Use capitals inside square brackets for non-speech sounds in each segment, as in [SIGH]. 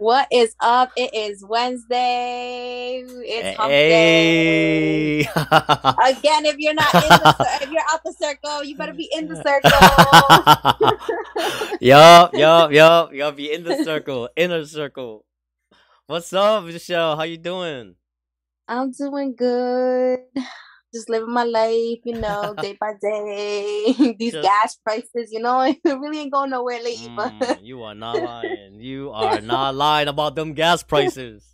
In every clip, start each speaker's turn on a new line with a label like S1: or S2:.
S1: What is up? It is Wednesday. It's hump
S2: Hey.
S1: day. [LAUGHS] Again, if you're not in the if you're out the circle, you better be in the circle. [LAUGHS]
S2: yup, yup, yup, yup. Be in the circle, inner circle. What's up, Michelle? How you doing?
S1: I'm doing good. Just living my life, you know, day by day. [LAUGHS] These
S2: Just-
S1: gas prices, you know, [LAUGHS] it really ain't going nowhere lately. But
S2: Mm, you are not lying. You are [LAUGHS] not lying about them gas prices.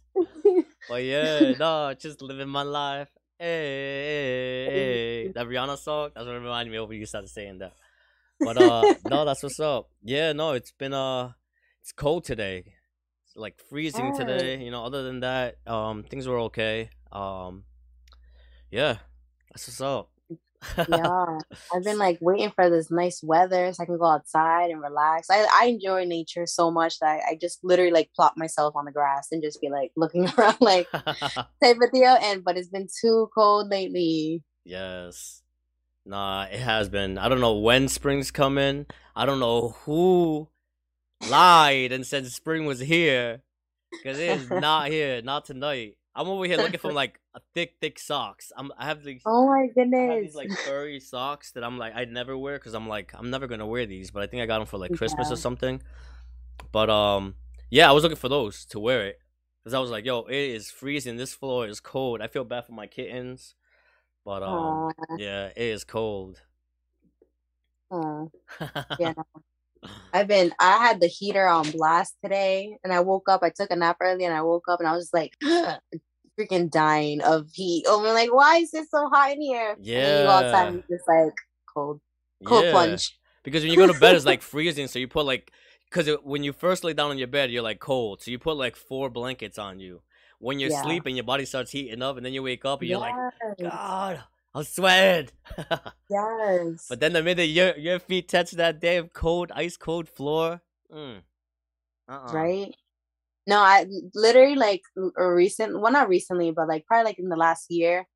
S2: But yeah, no, just living my life. Hey, hey, hey. that Rihanna song. That's what reminded me of when you started saying that. But uh, no, that's what's up. Yeah, no, it's been uh, it's cold today. It's like freezing today. You know, other than that, um, things were okay. Um, yeah, that's what's up.
S1: yeah, I've been like waiting for this nice weather so I can go outside and relax. I, I enjoy nature so much that I, I just literally like plop myself on the grass and just be like looking [LAUGHS] around like [LAUGHS] type of deal. And but it's been too cold lately.
S2: yes. Nah, it has been. I don't know when spring's coming. I don't know who lied and said spring was here. Cause it is [LAUGHS] not here, not tonight. I'm over here looking for [LAUGHS] like a thick, thick socks. I'm I have these
S1: Oh my
S2: I have
S1: goodness.
S2: these like furry socks that I'm like I never wear because I'm like I'm never gonna wear these, but I think I got them for like Christmas or something. But um, yeah, I was looking for those to wear it because I was like, yo, it is freezing. This floor is cold. I feel bad for my kittens, but um,
S1: Aw,
S2: yeah, it is cold.
S1: aw. [LAUGHS] Yeah. I've been I had the heater on blast today and I woke up, I took a nap early and I woke up and I was like [GASPS] freaking dying of heat. Oh, I'm like, why is it so hot in here? And then you go outside
S2: Yeah.
S1: and it's just like cold. Cold
S2: yeah,
S1: plunge.
S2: because when you go to bed, it's like freezing. So you put like because when you first lay down on your bed, you're like cold. So you put like four blankets on you. When you're
S1: Yeah.
S2: sleeping, your body starts heating up, and then you wake up and you're like, God, I'm sweating. [LAUGHS]
S1: Yes.
S2: but then the minute your your feet touch that damn cold, ice cold floor, mm, uh-uh.
S1: right? No, I literally like recent well not recently, but like probably like in the last year,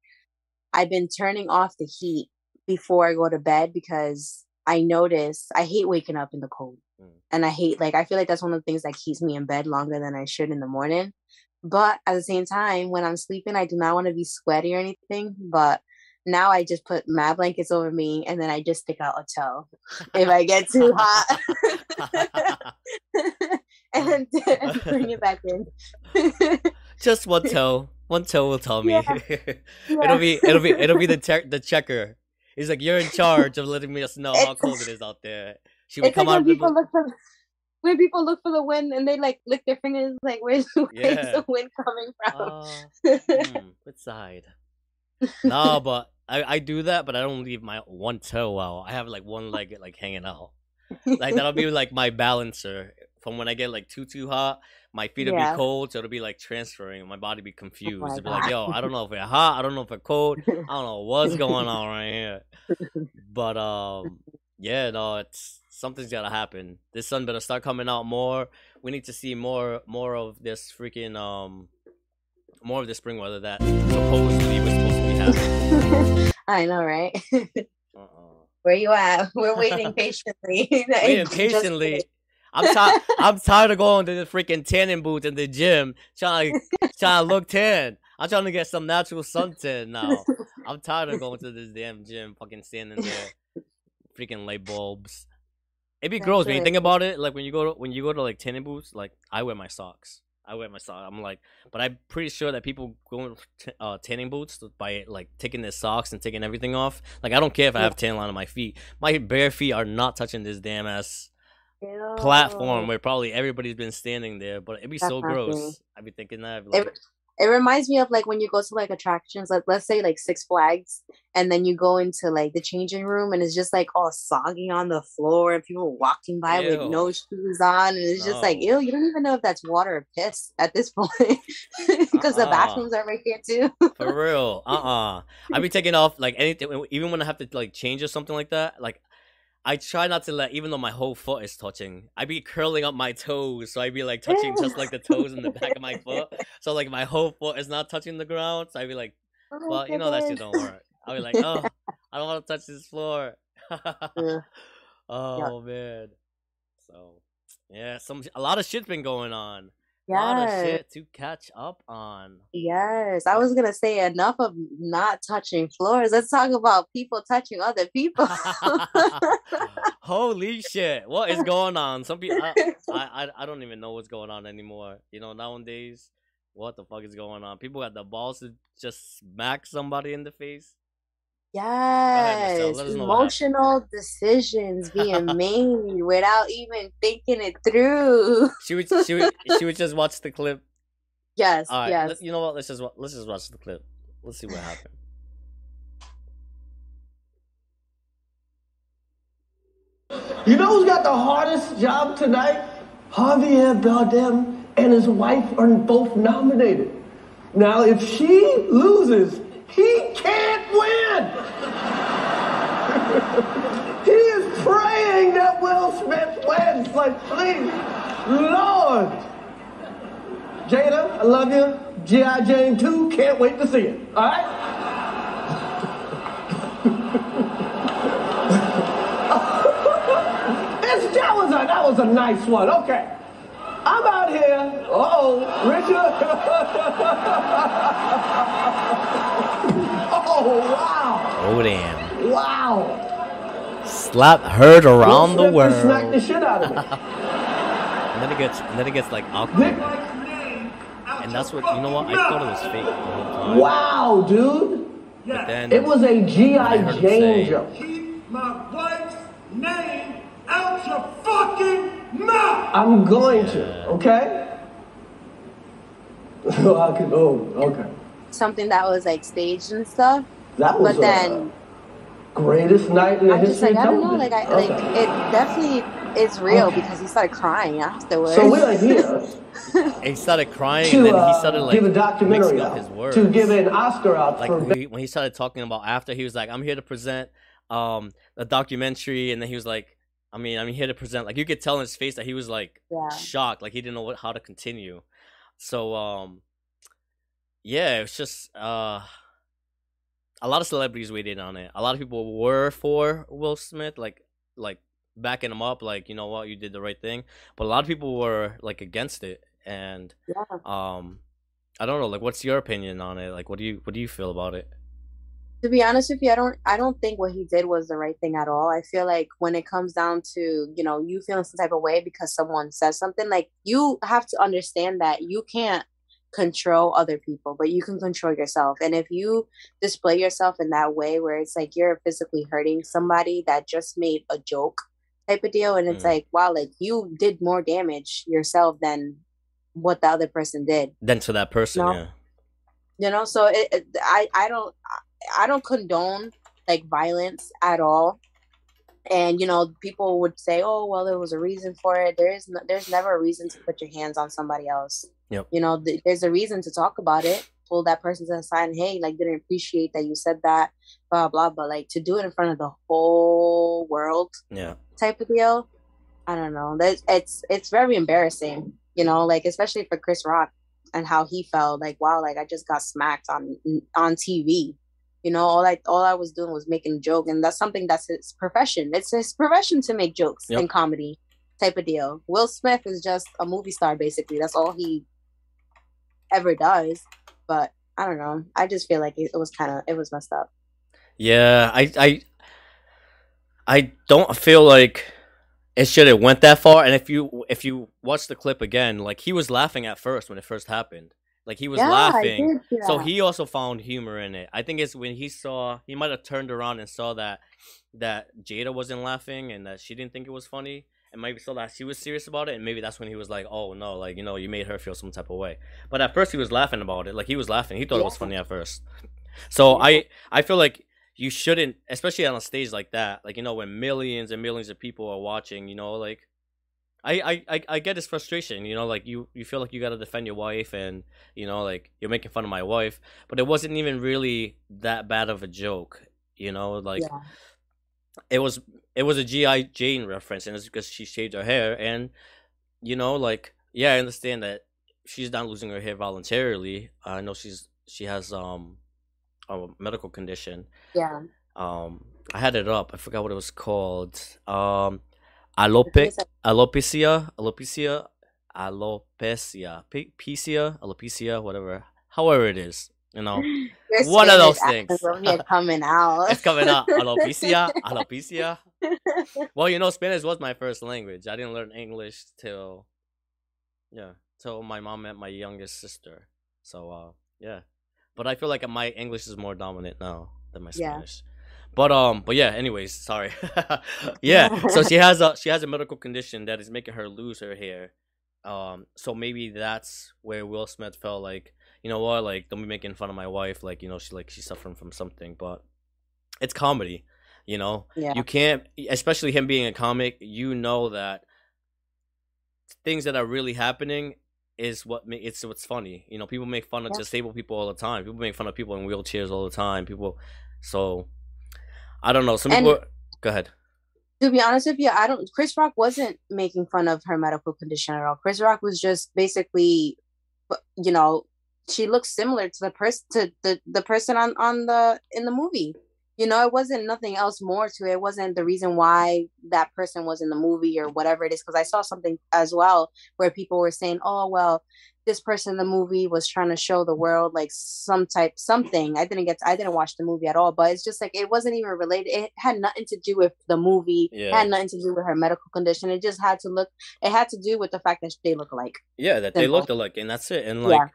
S1: I've been turning off the heat before I go to bed because I notice I hate waking up in the cold.
S2: Mm.
S1: And I hate like I feel like that's one of the things that keeps me in bed longer than I should in the morning. But at the same time, when I'm sleeping, I do not want to be sweaty or anything. But now I just put my blankets over me and then I just stick out a toe if I get too hot. [LAUGHS] and, [LAUGHS] bring it back in. [LAUGHS]
S2: Just one toe. One toe will tell me.
S1: Yeah.
S2: it'll be it'll be it'll be the te- the checker. He's like, you're in charge of letting me us know how
S1: It's-
S2: cold it is out there. She would
S1: It's like
S2: come out
S1: when
S2: the
S1: people look for when people look for the wind and they like lick their fingers like where's, where's
S2: Yeah.
S1: the wind coming from?
S2: Uh, hmm, which side? no, but I, I do that, but I don't leave my one toe out. I have like one leg like hanging out. Like that'll be like my balancer. From when I get like too too hot, my feet will
S1: Yeah.
S2: be cold, so it'll be like transferring. My body be confused.
S1: my
S2: It'll be like, yo, I don't know if it's hot, I don't know if it's cold, I don't know what's going on right [LAUGHS] here. But um, yeah, no, it's something's gotta happen. This sun better start coming out more. We need to see more more of this freaking um more of the spring weather that supposedly we're supposed to be having.
S1: I know, right?
S2: Uh-uh. [LAUGHS]
S1: Where you at? [LAUGHS] We're waiting [LAUGHS] patiently.
S2: Waiting patiently. I'm tired. I'm tired of going to the freaking tanning booth in the gym, trying to trying to look tan. I'm trying to get some natural suntan now. I'm tired of going to this damn gym, fucking standing there, freaking light bulbs. It'd be
S1: That's
S2: gross when you think about it. Like when you go to when you go to like tanning booths, like I wear my socks. I wear my socks. I'm like, but I'm pretty sure that people go in t- uh, tanning boots by like taking their socks and taking everything off. Like I don't care if I have tan line on my feet. My bare feet are not touching this damn ass platform where probably everybody's been standing there. But it'd be so
S1: That's not
S2: gross.
S1: cool.
S2: I'd be thinking that. I'd be
S1: It,
S2: like,
S1: it reminds me of like when you go to like attractions, like let's say like Six Flags, and then you go into like the changing room and it's just like all soggy on the floor and people walking by with no shoes on and it's just like ew, you don't even know if that's water or piss at this [LAUGHS] point because the
S2: Uh-uh.
S1: bathrooms are right here too.
S2: For real. Uh uh i'd be [LAUGHS] taking off like anything, even when I have to like change or something like that. Like, I try not to let, even though my whole foot is touching, I be curling up my toes. So I be like touching just like the toes in the back of my [LAUGHS] foot. So like my whole foot is not touching the ground. So I be like,
S1: Oh
S2: well, you know that shit don't work. I'll be like, oh, [LAUGHS] I don't want to touch this floor.
S1: Ugh. [LAUGHS]
S2: oh man. So yeah, some a lot of shit's been going on. Lot of
S1: Yes.
S2: shit to catch up on.
S1: Yes. I was gonna say enough of not touching floors. Let's talk about people touching other people. [LAUGHS]
S2: Holy shit! What is going on? Some people, I, I- I don't even know what's going on anymore. You know, nowadays, what the fuck is going on? People got the balls to just smack somebody in the face. Ahead, Michelle,
S1: Yes,
S2: let us know what happened.
S1: emotional decisions being [LAUGHS] made without even thinking it through. [LAUGHS]
S2: She would, she would, she would just watch the clip.
S1: Yes,
S2: All right,
S1: yes.
S2: let- you know what? Let's just, let's just watch the clip. Let's see what happened.
S3: You know who's got the hardest job tonight? Javier Bardem and his wife are both nominated. Now, if she loses, he can't win. he is praying that Will Smith wins. Like, please, Lord. Jada, I love you. G.I. Jane 2, can't wait to see it. All right? [LAUGHS] That was a that was a nice one. Okay. Out here. Uh-oh, Richard. [LAUGHS] oh wow.
S2: Oh damn!
S3: Wow.
S2: Slap heard around the
S3: Smith the
S2: world,
S3: shit out of me. [LAUGHS]
S2: and then it gets, and then it gets like awkward.
S3: Nick,
S2: And that's what you know. What I thought it was fake the whole time.
S3: wow, dude.
S2: But then
S3: It was a G.I. Jane joke.
S4: Keep my wife's name out your fucking mouth!
S3: I'm going to, okay? [LAUGHS] I can, oh, okay.
S1: Something that was like staged and stuff.
S3: That was
S1: But then
S3: the greatest night in the
S1: I'm just
S3: history
S1: like, I don't know, like
S3: television.
S1: I like it definitely is real because he started crying afterwards.
S3: So we are here
S2: he started crying, and then he
S3: uh,
S2: started like
S3: give a documentary
S2: mixing up his words.
S3: to give an Oscar out
S2: like
S3: for
S2: when he, when he started talking about after he was like i'm here to present um a documentary and then he was like i mean i'm here to present like you could tell in his face that he was like
S1: Yeah.
S2: shocked like he didn't know what, how to continue. So um yeah it's just uh a lot of celebrities weighed in on it. A lot of people were for will smith like like backing him up like you know what? You did the right thing. But a lot of people were like against it. And
S1: Yeah.
S2: um i don't know like what's your opinion on it? Like what do you what do you feel about it
S1: To be honest with you, I don't I don't think what he did was the right thing at all. I feel like when it comes down to, you know, you feeling some type of way because someone says something, like you have to understand that you can't control other people, but you can control yourself. And if you display yourself in that way where it's like you're physically hurting somebody that just made a joke type of deal and it's
S2: Mm.
S1: like, wow, like you did more damage yourself than what the other person did.
S2: than to that person
S1: No.
S2: yeah
S1: you know so it, it i i don't i don't condone like violence at all. And you know people would say oh well there was a reason for it. There is no, there's never a reason to put your hands on somebody else.
S2: Yep.
S1: you know th- there's a reason to talk about it. Pull that person to the side and hey like didn't appreciate that you said that blah blah but like to do it in front of the whole world
S2: yeah.
S1: type of deal i don't know. That it's it's very embarrassing you know like especially for chris rock and how he felt like wow like i just got smacked on on tv you know all i all i was doing was making a joke and that's something that's his profession. It's his profession to make jokes
S2: Yep.
S1: in comedy type of deal. Will smith is just a movie star basically. That's all he ever does. But i don't know. I just feel like it, it was kind of it was messed up.
S2: Yeah i i i don't feel like it should have went that far. And if you if you watch the clip again like he was laughing at first when it first happened like he was
S1: yeah,
S2: laughing.
S1: did,
S2: so he also found humor in it. I think it's when he saw he might have turned around and saw that that jada wasn't laughing and that she didn't think it was funny and maybe saw that she was serious about it and maybe that's when he was like oh no like you know you made her feel some type of way. But at first he was laughing about it. Like he was laughing. He thought it was funny at first. So
S1: Yeah.
S2: i i feel like you shouldn't especially on a stage like that like you know when millions and millions of people are watching you know like I, I, I, get his frustration, you know, like you, you feel like you gotta defend your wife and you know, like you're making fun of my wife, but it wasn't even really that bad of a joke, you know, like
S1: yeah.
S2: it was it was a G.I. Jane reference and it's because she shaved her hair and you know, like yeah, I understand that she's not losing her hair voluntarily. I know she's she has um a medical condition.
S1: yeah
S2: Um I had it up, I forgot what it was called. Um alope alopecia alopecia alopecia, P- pecia, alopecia, whatever, however it is. You know, [LAUGHS]
S1: Your
S2: One of those things. [LAUGHS]
S1: coming out.
S2: it's coming out. Alopecia, [LAUGHS] alopecia. Well, you know, Spanish was my first language. I didn't learn English till, yeah, till my mom met my youngest sister. So, uh, yeah. But I feel like my English is more dominant now than my
S1: Yeah.
S2: Spanish. But um, but yeah. Anyways, sorry. [LAUGHS] yeah. So she has a she has a medical condition that is making her lose her hair. Um, so maybe that's where Will Smith felt like, you know what, like don't be making fun of my wife. Like you know she like she's suffering from something, but it's comedy. You know,
S1: yeah.
S2: you can't especially him being a comic you know that things that are really happening is what ma- it's what's funny you know people make fun of
S1: Yeah.
S2: disabled people all the time people make fun of people in wheelchairs all the time people so i don't know some
S1: And-
S2: people go ahead
S1: to be honest with you, I don't. Chris Rock wasn't making fun of her medical condition at all. Chris Rock was just basically, uh, you know, she looks similar to the person to the the person on on the in the movie. You know, it wasn't nothing else more to it. It wasn't the reason why that person was in the movie or whatever it is. Because I saw something as well where people were saying, "Oh, well, this person in the movie was trying to show the world like some type something." I didn't get, to, I didn't watch the movie at all, but it's just like it wasn't even related. It had nothing to do with the movie. It
S2: Yeah.
S1: had nothing to do with her medical condition. It just had to look. It had to do with the fact that they look alike.
S2: yeah that they
S1: Simple.
S2: looked alike and that's it and like
S1: Yeah.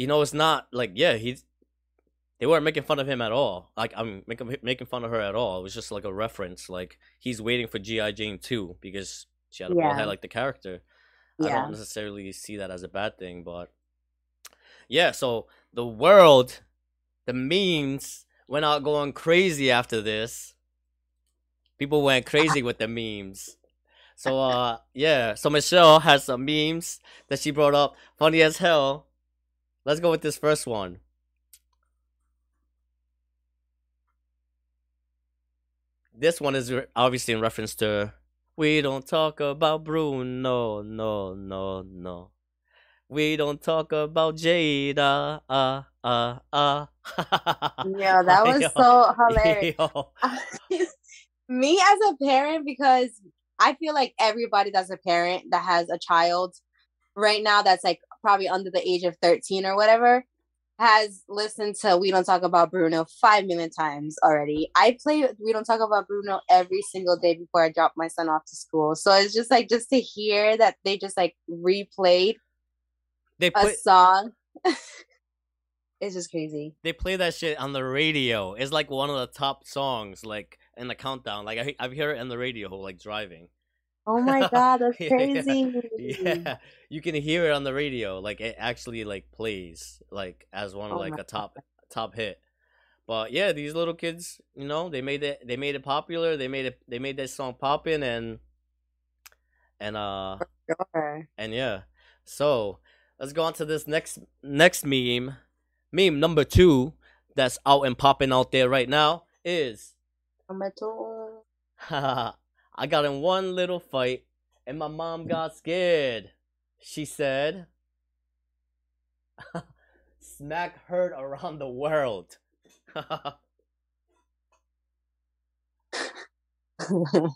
S2: you know it's not like yeah he's they weren't making fun of him at all like i'm making making fun of her at all it was just like a reference like he's waiting for G.I. Jane too because she had a bald
S1: Yeah.
S2: head like the character I don't necessarily see that as a bad thing, but yeah, so the world, the memes went out going crazy after this. People went [LAUGHS] crazy with the memes. So uh yeah, so Michelle has some memes that she brought up, funny as hell. Let's go with this first one. This one is obviously in reference to we don't talk about Bruno, no, no, no. No. We don't talk about Jada, uh, uh, uh.
S1: Yeah, [LAUGHS] that was
S2: Yo,
S1: so hilarious. [LAUGHS] Me as a parent, because I feel like everybody that's a parent that has a child right now that's like probably under the age of 13 or whatever has listened to We Don't Talk About Bruno five million times already. I play We Don't Talk About Bruno every single day before I drop my son off to school. So it's just like just to hear that they just like replayed
S2: They
S1: a song. [LAUGHS] it's just crazy.
S2: they play that shit on the radio. It's like one of the top songs, like in the countdown. Like I I've heard it on the radio, like driving.
S1: Oh my [LAUGHS] god, that's
S2: Yeah,
S1: crazy.
S2: Yeah, you can hear it on the radio. Like it actually like plays like as one of
S1: Oh
S2: like a top top hit. But yeah, these little kids, you know, they made it. They made it popular. They made it. They made that song poppin' and and uh
S1: Sure.
S2: and yeah. So let's go on to this next next meme. Meme number two that's out and popping out there right now is
S1: Number two. [LAUGHS]
S2: I got in one little fight and my mom got scared. She said, [LAUGHS] Smack heard around the world. [LAUGHS]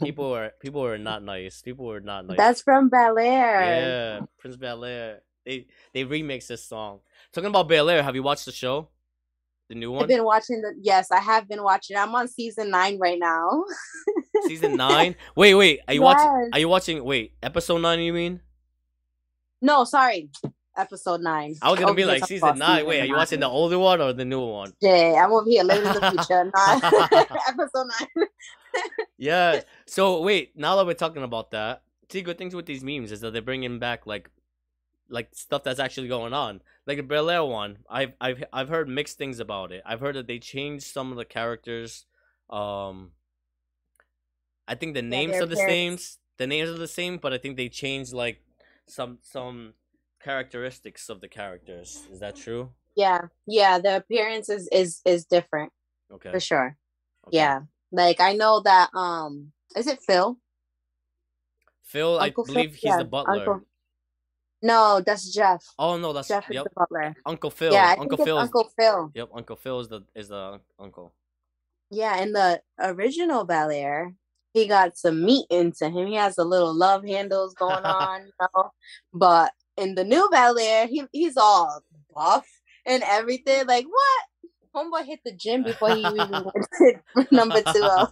S2: people were people were not nice. People were not nice.
S1: That's from Bel Air.
S2: yeah, Prince Bel Air. They they remixed this song. Talking about Bel Air, have you watched the show? The new one.
S1: I've been watching the. Yes, I have been watching. I'm on season nine right now. [LAUGHS]
S2: Season nine? Wait, wait. Are you watching are you watching wait, episode nine you mean?
S1: No, sorry, episode nine.
S2: I was gonna
S1: Over
S2: be like season nine. Wait, are you watching the older one or the newer one?
S1: Yeah, I'm over here living in the [LAUGHS] future. [LAUGHS] Episode nine. [LAUGHS]
S2: Yeah. So wait, now that we're talking about that, see, good things with these memes is that they're bringing back like, like stuff that's actually going on. Like the Bel Air one, I've I've I've heard mixed things about it. I've heard that they changed some of the characters. Um, I think the names
S1: their
S2: are the same. The names are the same, but I think they changed like some some characteristics of the characters. Is that true?
S1: Yeah, yeah. The appearance is is is different
S2: Okay.
S1: for sure.
S2: okay.
S1: Yeah, like I know that. Um, is it Phil?
S2: Phil,
S1: Uncle
S2: I
S1: Phil?
S2: believe he's
S1: Yeah,
S2: the butler.
S1: Uncle- No, that's Jeff.
S2: Oh no, that's
S1: Jeff is
S2: yep.
S1: the butler.
S2: Uncle Phil.
S1: yeah, I
S2: Uncle Phil. is-
S1: Uncle Phil.
S2: Yep, Uncle Phil is the is the uncle.
S1: Yeah, in the original Bel Air, he got some meat into him. He has a little love handles going [LAUGHS] on, you know. But in the new Bel Air, he he's all buff and everything. Like what? Homeboy hit the gym before he even [LAUGHS] went to [LAUGHS] number two. oh.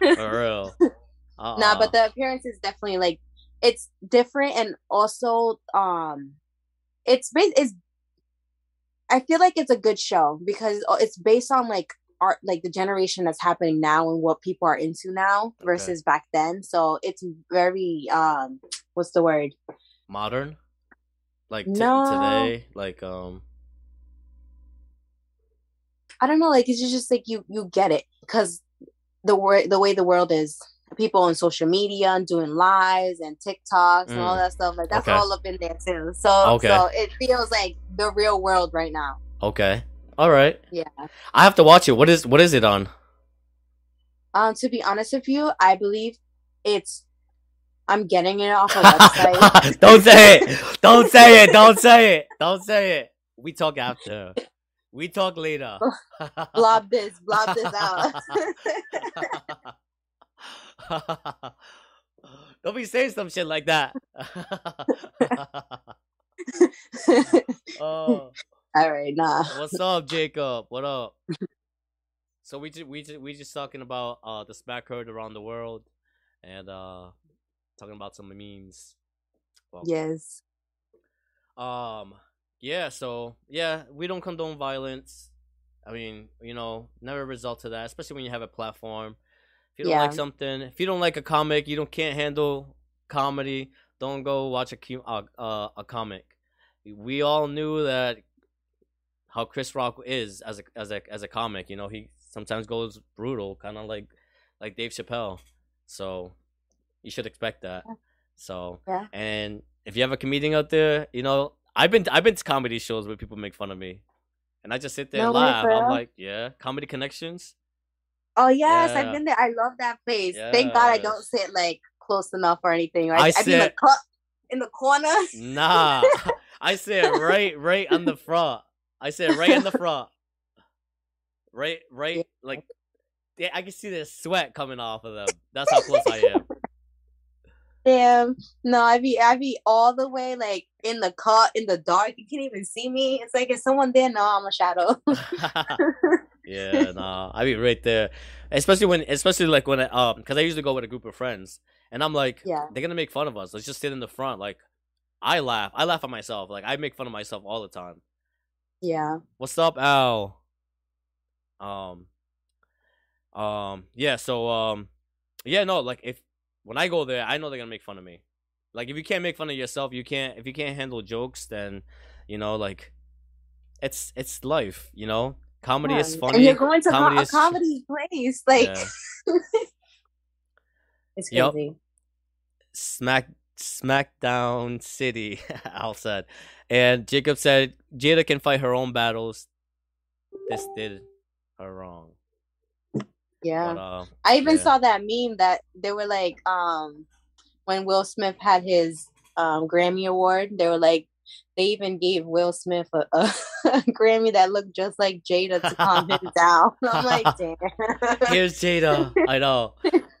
S2: For real. Uh-uh.
S1: Nah, but the appearance is definitely like it's different and also um it's based it's I feel like it's a good show because uh, it's based on like art like the generation that's happening now and what people are into now versus back then. So it's very um [TSK] what's the word?
S2: modern, like t-
S1: No.
S2: today, like um.
S1: I don't know, like it's just like you you get it because the word the way the world is, people on social media and doing lives and TikToks and all
S2: Mm.
S1: that stuff, like that's
S2: Okay.
S1: all up in there too. So
S2: Okay.
S1: so it feels like the real world right now.
S2: Okay. All right.
S1: Yeah.
S2: I have to watch it. What is what is it on?
S1: Um, to be honest with you, I believe it's I'm getting it off a [LAUGHS] website. [LAUGHS]
S2: Don't say it. Don't say it. Don't say it. Don't say it. We talk after. We talk later. [LAUGHS]
S1: blob this, blob this out.
S2: Don't be saying some shit like that. oh,
S1: All right, nah.
S2: what's up, [LAUGHS] Jacob? What up? So we just we just we just talking about uh the smack heard around the world, and uh talking about some memes. Well,
S1: Yes.
S2: Um. Yeah. So yeah, we don't condone violence. I mean, you know, never result to that, especially when you have a platform. If you don't like something, if you don't like a comic, you don't can't handle comedy. Don't go watch a uh, uh, a comic. We all knew that how Chris Rock is as a as a as a comic. You know, he sometimes goes brutal, kind of like like Dave Chappelle. So you should expect that. So
S1: Yeah.
S2: and if you have a comedian out there, you know, I've been I've been to comedy shows where people make fun of me, and I just sit there
S1: No
S2: and laugh. I'm like, yeah, comedy connections.
S1: Oh yes, I've been there. I love that place. Thank God I don't sit like close enough or anything.
S2: I
S1: Right? I, in the
S2: sit-
S1: in the corner.
S2: Nah, [LAUGHS] I sit right right on the front. I said right in the [LAUGHS] front. Right, right, like yeah, I can see the sweat coming off of them. That's how close I am.
S1: Damn. No, I be I be all the way like in the car in the dark. You can't even see me. It's like is someone there? No, I'm a shadow. [LAUGHS] [LAUGHS]
S2: yeah, nah, I be right there. Especially when, especially like when I, um, because I usually go with a group of friends, and I'm like,
S1: Yeah.
S2: they're gonna make fun of us. Let's just sit in the front. Like, I laugh. I laugh at myself. Like, I make fun of myself all the time.
S1: Yeah.
S2: What's up, Al? Um, um, yeah. So, um, yeah, no, like if when I go there, I know they're gonna make fun of me. Like, if you can't make fun of yourself, you can't. If you can't handle jokes, then you know, like, it's it's life. You know, comedy is funny.
S1: And you're going to
S2: comedy
S1: co- a
S2: is-
S1: comedy place. Like
S2: Yeah. [LAUGHS]
S1: it's crazy.
S2: Smack Smackdown City, [LAUGHS] Al said. And Jacob said Jada can fight her own battles. This did her wrong.
S1: Yeah.
S2: But uh
S1: I even
S2: yeah.
S1: saw that meme that they were like, um, when Will Smith had his um, Grammy Award, they were like, they even gave Will Smith a, a, [LAUGHS] Grammy that looked just like Jada to calm him [LAUGHS] down. [LAUGHS] I'm like, damn.
S2: here's Jada. I know.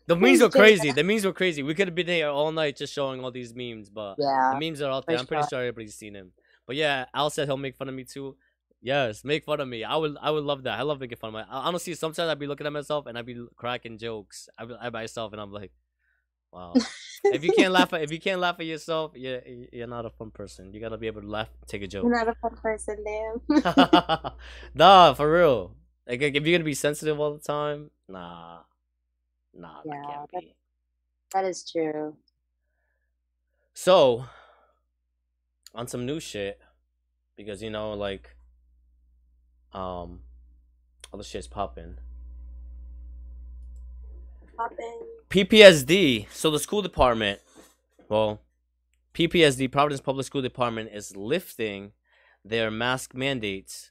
S2: The memes were crazy. The memes were crazy. We could have been here all night just showing all these memes, but
S1: yeah.
S2: the memes are out there. I'm pretty
S1: sure.
S2: sure everybody's seen him. But yeah, Al said he'll make fun of me too. Yes, make fun of me. I would I would love that. I love making fun of my honestly sometimes I'd be looking at myself and I'd be cracking jokes at, at myself and I'm like, wow. if you can't laugh at if you can't laugh at yourself, you're you're not a fun person. You gotta be able to laugh, take a joke.
S1: You're not a fun person, damn. [LAUGHS]
S2: nah, for real. Like if you're gonna be sensitive all the time, nah, nah,
S1: Yeah,
S2: that can't be.
S1: that is true.
S2: So, on some new shit, because you know, like, um, all the shit's popping.
S1: Popping.
S2: PPSD. So the school department, well, PPSD Providence Public School Department is lifting their mask mandates,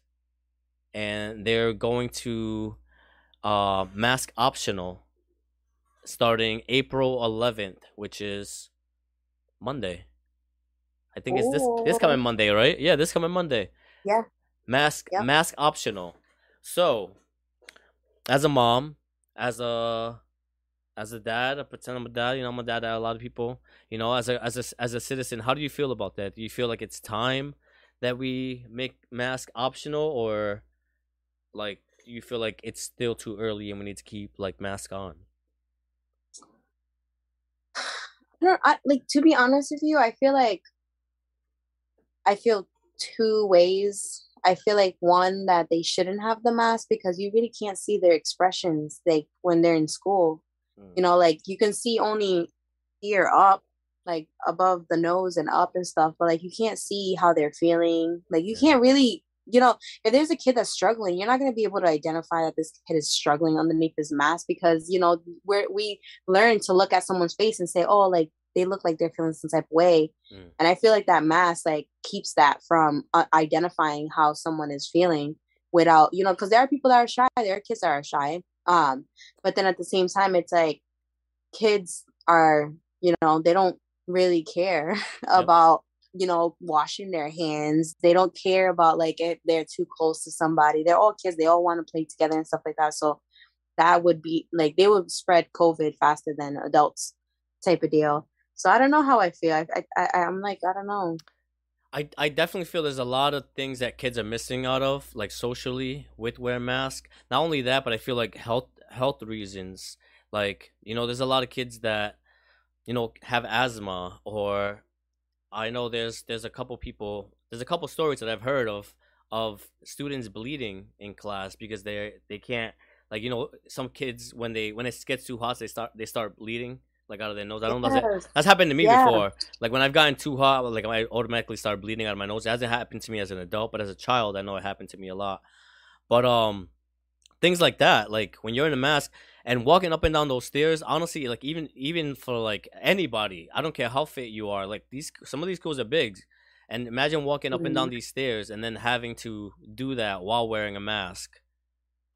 S2: and they're going to uh mask optional starting April 11th, which is Monday. I think it's this this
S1: Oh.
S2: coming Monday, right? Yeah, this coming Monday.
S1: Yeah.
S2: Mask mask optional. So, as a mom, as a as a dad, I pretend I'm a dad. You know, I'm a dad to a lot of people. You know, as a as a as a citizen, how do you feel about that? Do you feel like it's time that we make mask optional, or like you feel like it's still too early and we need to keep like mask on?
S1: I don't I, like to be honest with you. I feel like I feel two ways. I feel like one that they shouldn't have the mask because you really can't see their expressions like when they're in school.
S2: Mm.
S1: You know, like you can see only ear up, like above the nose and up and stuff, but like you can't see how they're feeling. Like you
S2: Yeah.
S1: can't really, you know, if there's a kid that's struggling, you're not going to be able to identify that this kid is struggling underneath this mask because you know we're we learn to look at someone's face and say, oh, like they look like they're feeling some type of way,
S2: Mm.
S1: and I feel like that mask like keeps that from uh, identifying how someone is feeling without, you know, because there are people that are shy, there are kids that are shy, um, but then at the same time, it's like kids are, you know, they don't really care [LAUGHS] about you know washing their hands. They don't care about like if they're too close to somebody. They're all kids. They all want to play together and stuff like that. So that would be like they would spread covid faster than adults type of deal. So i don't know how i feel. I i, I i'm like i don't know.
S2: I, I definitely feel there's a lot of things that kids are missing out of, like socially with wear mask. Not only that, but I feel like health health reasons. Like you know, there's a lot of kids that you know have asthma, or I know there's there's a couple people, there's a couple stories that I've heard of of students bleeding in class because they they can't like you know some kids when they when it gets too hot they start they start bleeding like out of their nose. I don't know. if that- that's happened to me
S1: Yeah.
S2: before. Like when I've gotten too hot, like I automatically start bleeding out of my nose. It hasn't happened to me as an adult, but as a child, I know it happened to me a lot. But um, things like that, like when you're in a mask and walking up and down those stairs, honestly, like even even for like anybody, I don't care how fit you are. Like these, some of these schools are big, and imagine walking up and down these stairs and then having to do that while wearing a mask.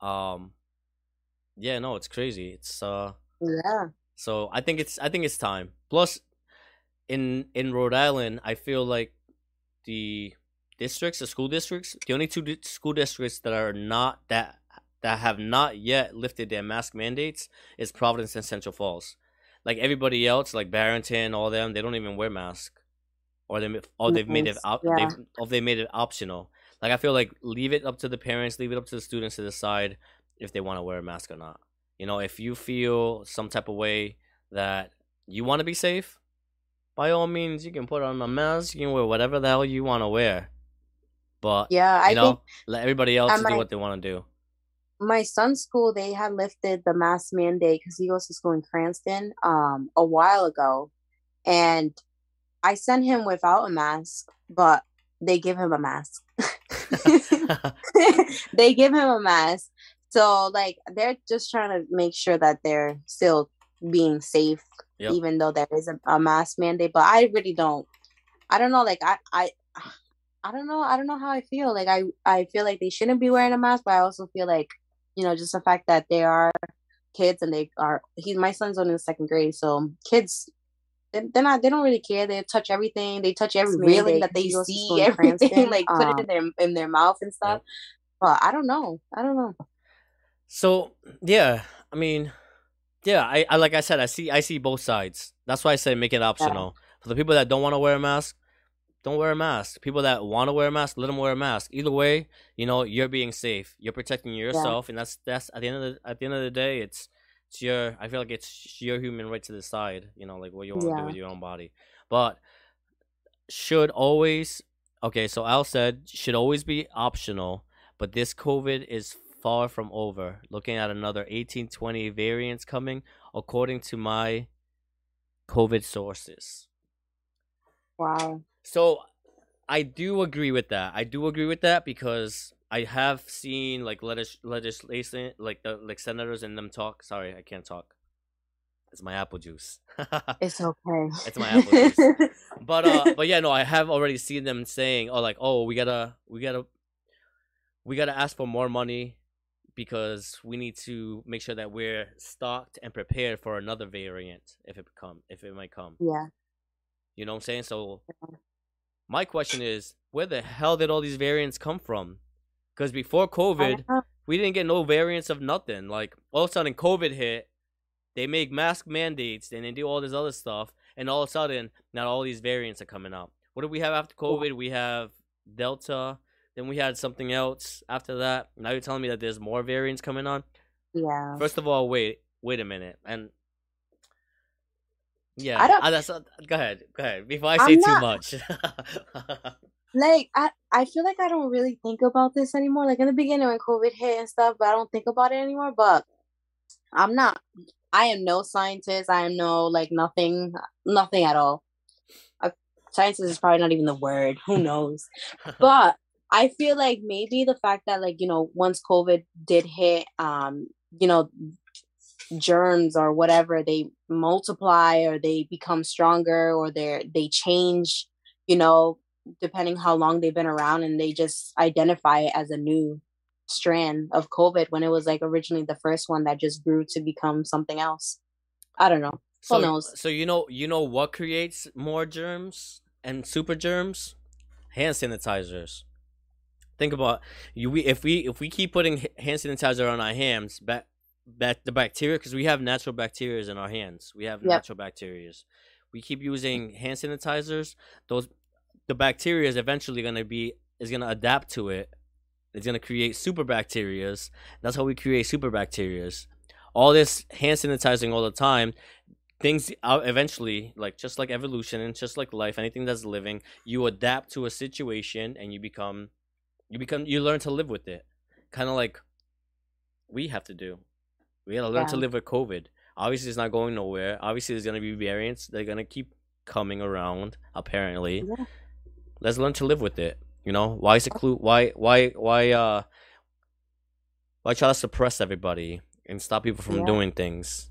S2: Um, yeah, no, it's crazy. It's uh.
S1: yeah
S2: So I think it's I think it's time. Plus, in in Rhode Island, I feel like the districts, the school districts, the only two di- school districts that are not that that have not yet lifted their mask mandates is Providence and Central Falls. Like everybody else, like Barrington, all them, they don't even wear masks, or they or they've made it op-
S1: yeah.
S2: they've or they made it optional. Like I feel like leave it up to the parents, leave it up to the students to decide if they want to wear a mask or not. You know, if you feel some type of way that you want to be safe, by all means, you can put on a mask. You can wear whatever the hell you want to wear. But
S1: yeah i
S2: you know,
S1: think
S2: let everybody else
S1: I
S2: do
S1: might-
S2: what they want to do.
S1: My son's school they had lifted the mask mandate because he goes to school in Cranston um a while ago, and I sent him without a mask, but they give him a mask. [LAUGHS] [LAUGHS] they give him a mask, so like they're just trying to make sure that they're still being safe,
S2: Yep.
S1: even though there is a, a mask mandate. But I really don't. I don't know. Like I I. I don't know. I don't know how I feel. Like I, I feel like they shouldn't be wearing a mask, but I also feel like you know, just the fact that they are kids and they are he my son's only in second grade, so kids they- they're not they don't really care. They touch everything. They touch every railing that they
S5: 'cause he goes to
S1: see, [LAUGHS] everything, like put
S5: Um,
S1: it in their in their mouth and stuff. But I don't know. I don't know.
S2: So yeah, I mean, yeah, I, I like I said, I see I see both sides. That's why I say make it optional for the people that don't want to wear a mask. Don't wear a mask. People that want to wear a mask, let them wear a mask. Either way, you know you're being safe. You're protecting yourself, and that's that's at the end of the at the end of the day, it's it's your. I feel like it's your human right to decide. You know, like what you want to do with your own body. But should always okay. So Al said should always be optional, but this COVID is far from over. Looking at another 1820 variants coming, according to my COVID sources.
S1: Wow.
S2: So I do agree with that. I do agree with that because I have seen like legis- legislation, like the like senators and them talk. Sorry, I can't talk. It's my apple juice. [LAUGHS]
S1: It's okay.
S2: It's my apple juice. [LAUGHS] but uh, but yeah, no, I have already seen them saying, oh, like, oh, we gotta, we gotta, we gotta ask for more money because we need to make sure that we're stocked and prepared for another variant if it come, if it might come.
S1: yeah.
S2: You know what I'm saying? So my question is, where the hell did all these variants come from? Because before COVID, we didn't get no variants of nothing. Like all of a sudden, COVID hit, they make mask mandates and they do all this other stuff, and all of a sudden, now all these variants are coming out. What do we have after COVID? We have Delta. Then we had something else after that. Now you're telling me that there's more variants coming on.
S1: Yeah.
S2: First of all, wait, wait a minute, and yeah,
S1: I don't-
S2: uh, that's, uh, go ahead, go ahead. Before I say
S1: I'm
S2: too
S1: not-
S2: much. [LAUGHS]
S1: like I, I feel like I don't really think about this anymore. Like in the beginning when COVID hit and stuff, but I don't think about it anymore. But I'm not I am no scientist. I am no like nothing nothing at all. Uh, scientist is probably not even the word. Who knows? [LAUGHS] but I feel like maybe the fact that like, you know, once COVID did hit, um, you know, germs or whatever, they multiply or they become stronger or they're they change, you know, depending how long they've been around and they just identify it as a new strand of COVID when it was like originally the first one that just grew to become something else. I don't know.
S2: so,
S1: knows?
S2: so you know, you know what creates more germs and super germs? Hand sanitizers. Think about you. We if we if we keep putting hand sanitizer on our hands, back back the bacteria because we have natural bacteria in our hands. We have
S1: Yep.
S2: natural bacteria. We keep using hand sanitizers. Those the bacteria is eventually gonna be is gonna adapt to it. It's gonna create super bacterias. That's how we create super bacterias. All this hand sanitizing all the time. Things out eventually, like just like evolution and just like life, anything that's living, you adapt to a situation and you become, you become, you learn to live with it. Kind of like we have to do. We gotta learn to live with COVID. Obviously, it's not going nowhere. Obviously, there's gonna be variants. They're gonna keep coming around. Apparently,
S1: Yeah.
S2: let's learn to live with it. You know, why is seclude? Why, why, why, uh, why try to suppress everybody and stop people from
S1: Yeah.
S2: doing things?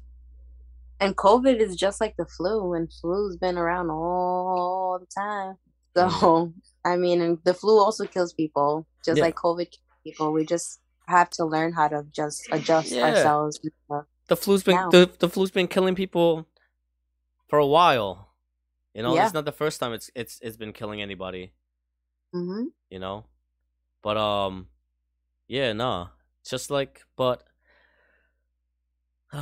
S1: And COVID is just like the flu, and flu's been around all the time. So, I mean, and the flu also kills people, just
S2: Yeah.
S1: like COVID kills people. We just have to learn how to just adjust
S2: Yeah.
S1: ourselves.
S2: The flu's been
S1: Now.
S2: the, the flu's been killing people for a while. You know,
S1: Yeah.
S2: it's not the first time it's it's it's been killing anybody.
S1: Mhm.
S2: You know, but um, yeah, nah, just like but. [SIGHS]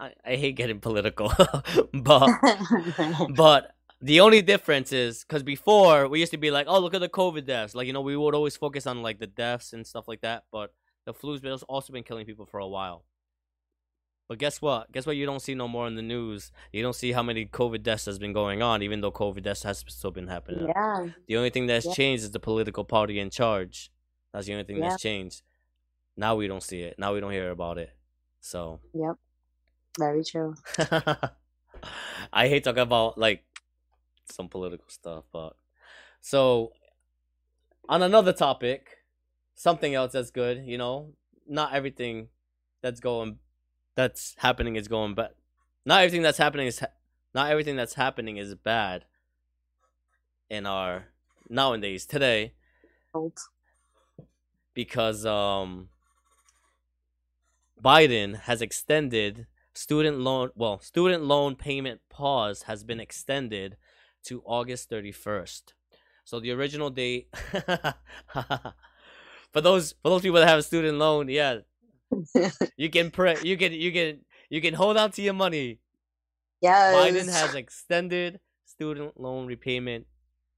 S2: I, I hate getting political, [LAUGHS] but [LAUGHS] but the only difference is because before we used to be like, oh, look at the COVID deaths. Like you know, we would always focus on like the deaths and stuff like that. But the flu's been also been killing people for a while. But guess what? Guess what? You don't see no more in the news. You don't see how many COVID deaths has been going on, even though COVID deaths has still been happening.
S1: yeah.
S2: The only thing that's
S1: Yeah.
S2: changed is the political party in charge. That's the only thing that's changed. Now we don't see it. Now we don't hear about it. So
S1: Yep. Very true. [LAUGHS]
S2: I hate talking about like some political stuff, but so on another topic, something else that's good, you know, not everything that's going that's happening is going bad. Not everything that's happening is ha- not everything that's happening is bad in our nowadays today because um Biden has extended student loan well student loan payment pause has been extended to August 31st. So the original date [LAUGHS] for those for those people that have a student loan, yeah, [LAUGHS] you can pre- you can you can you can hold on to your money.
S1: yes.
S2: Biden has extended student loan repayment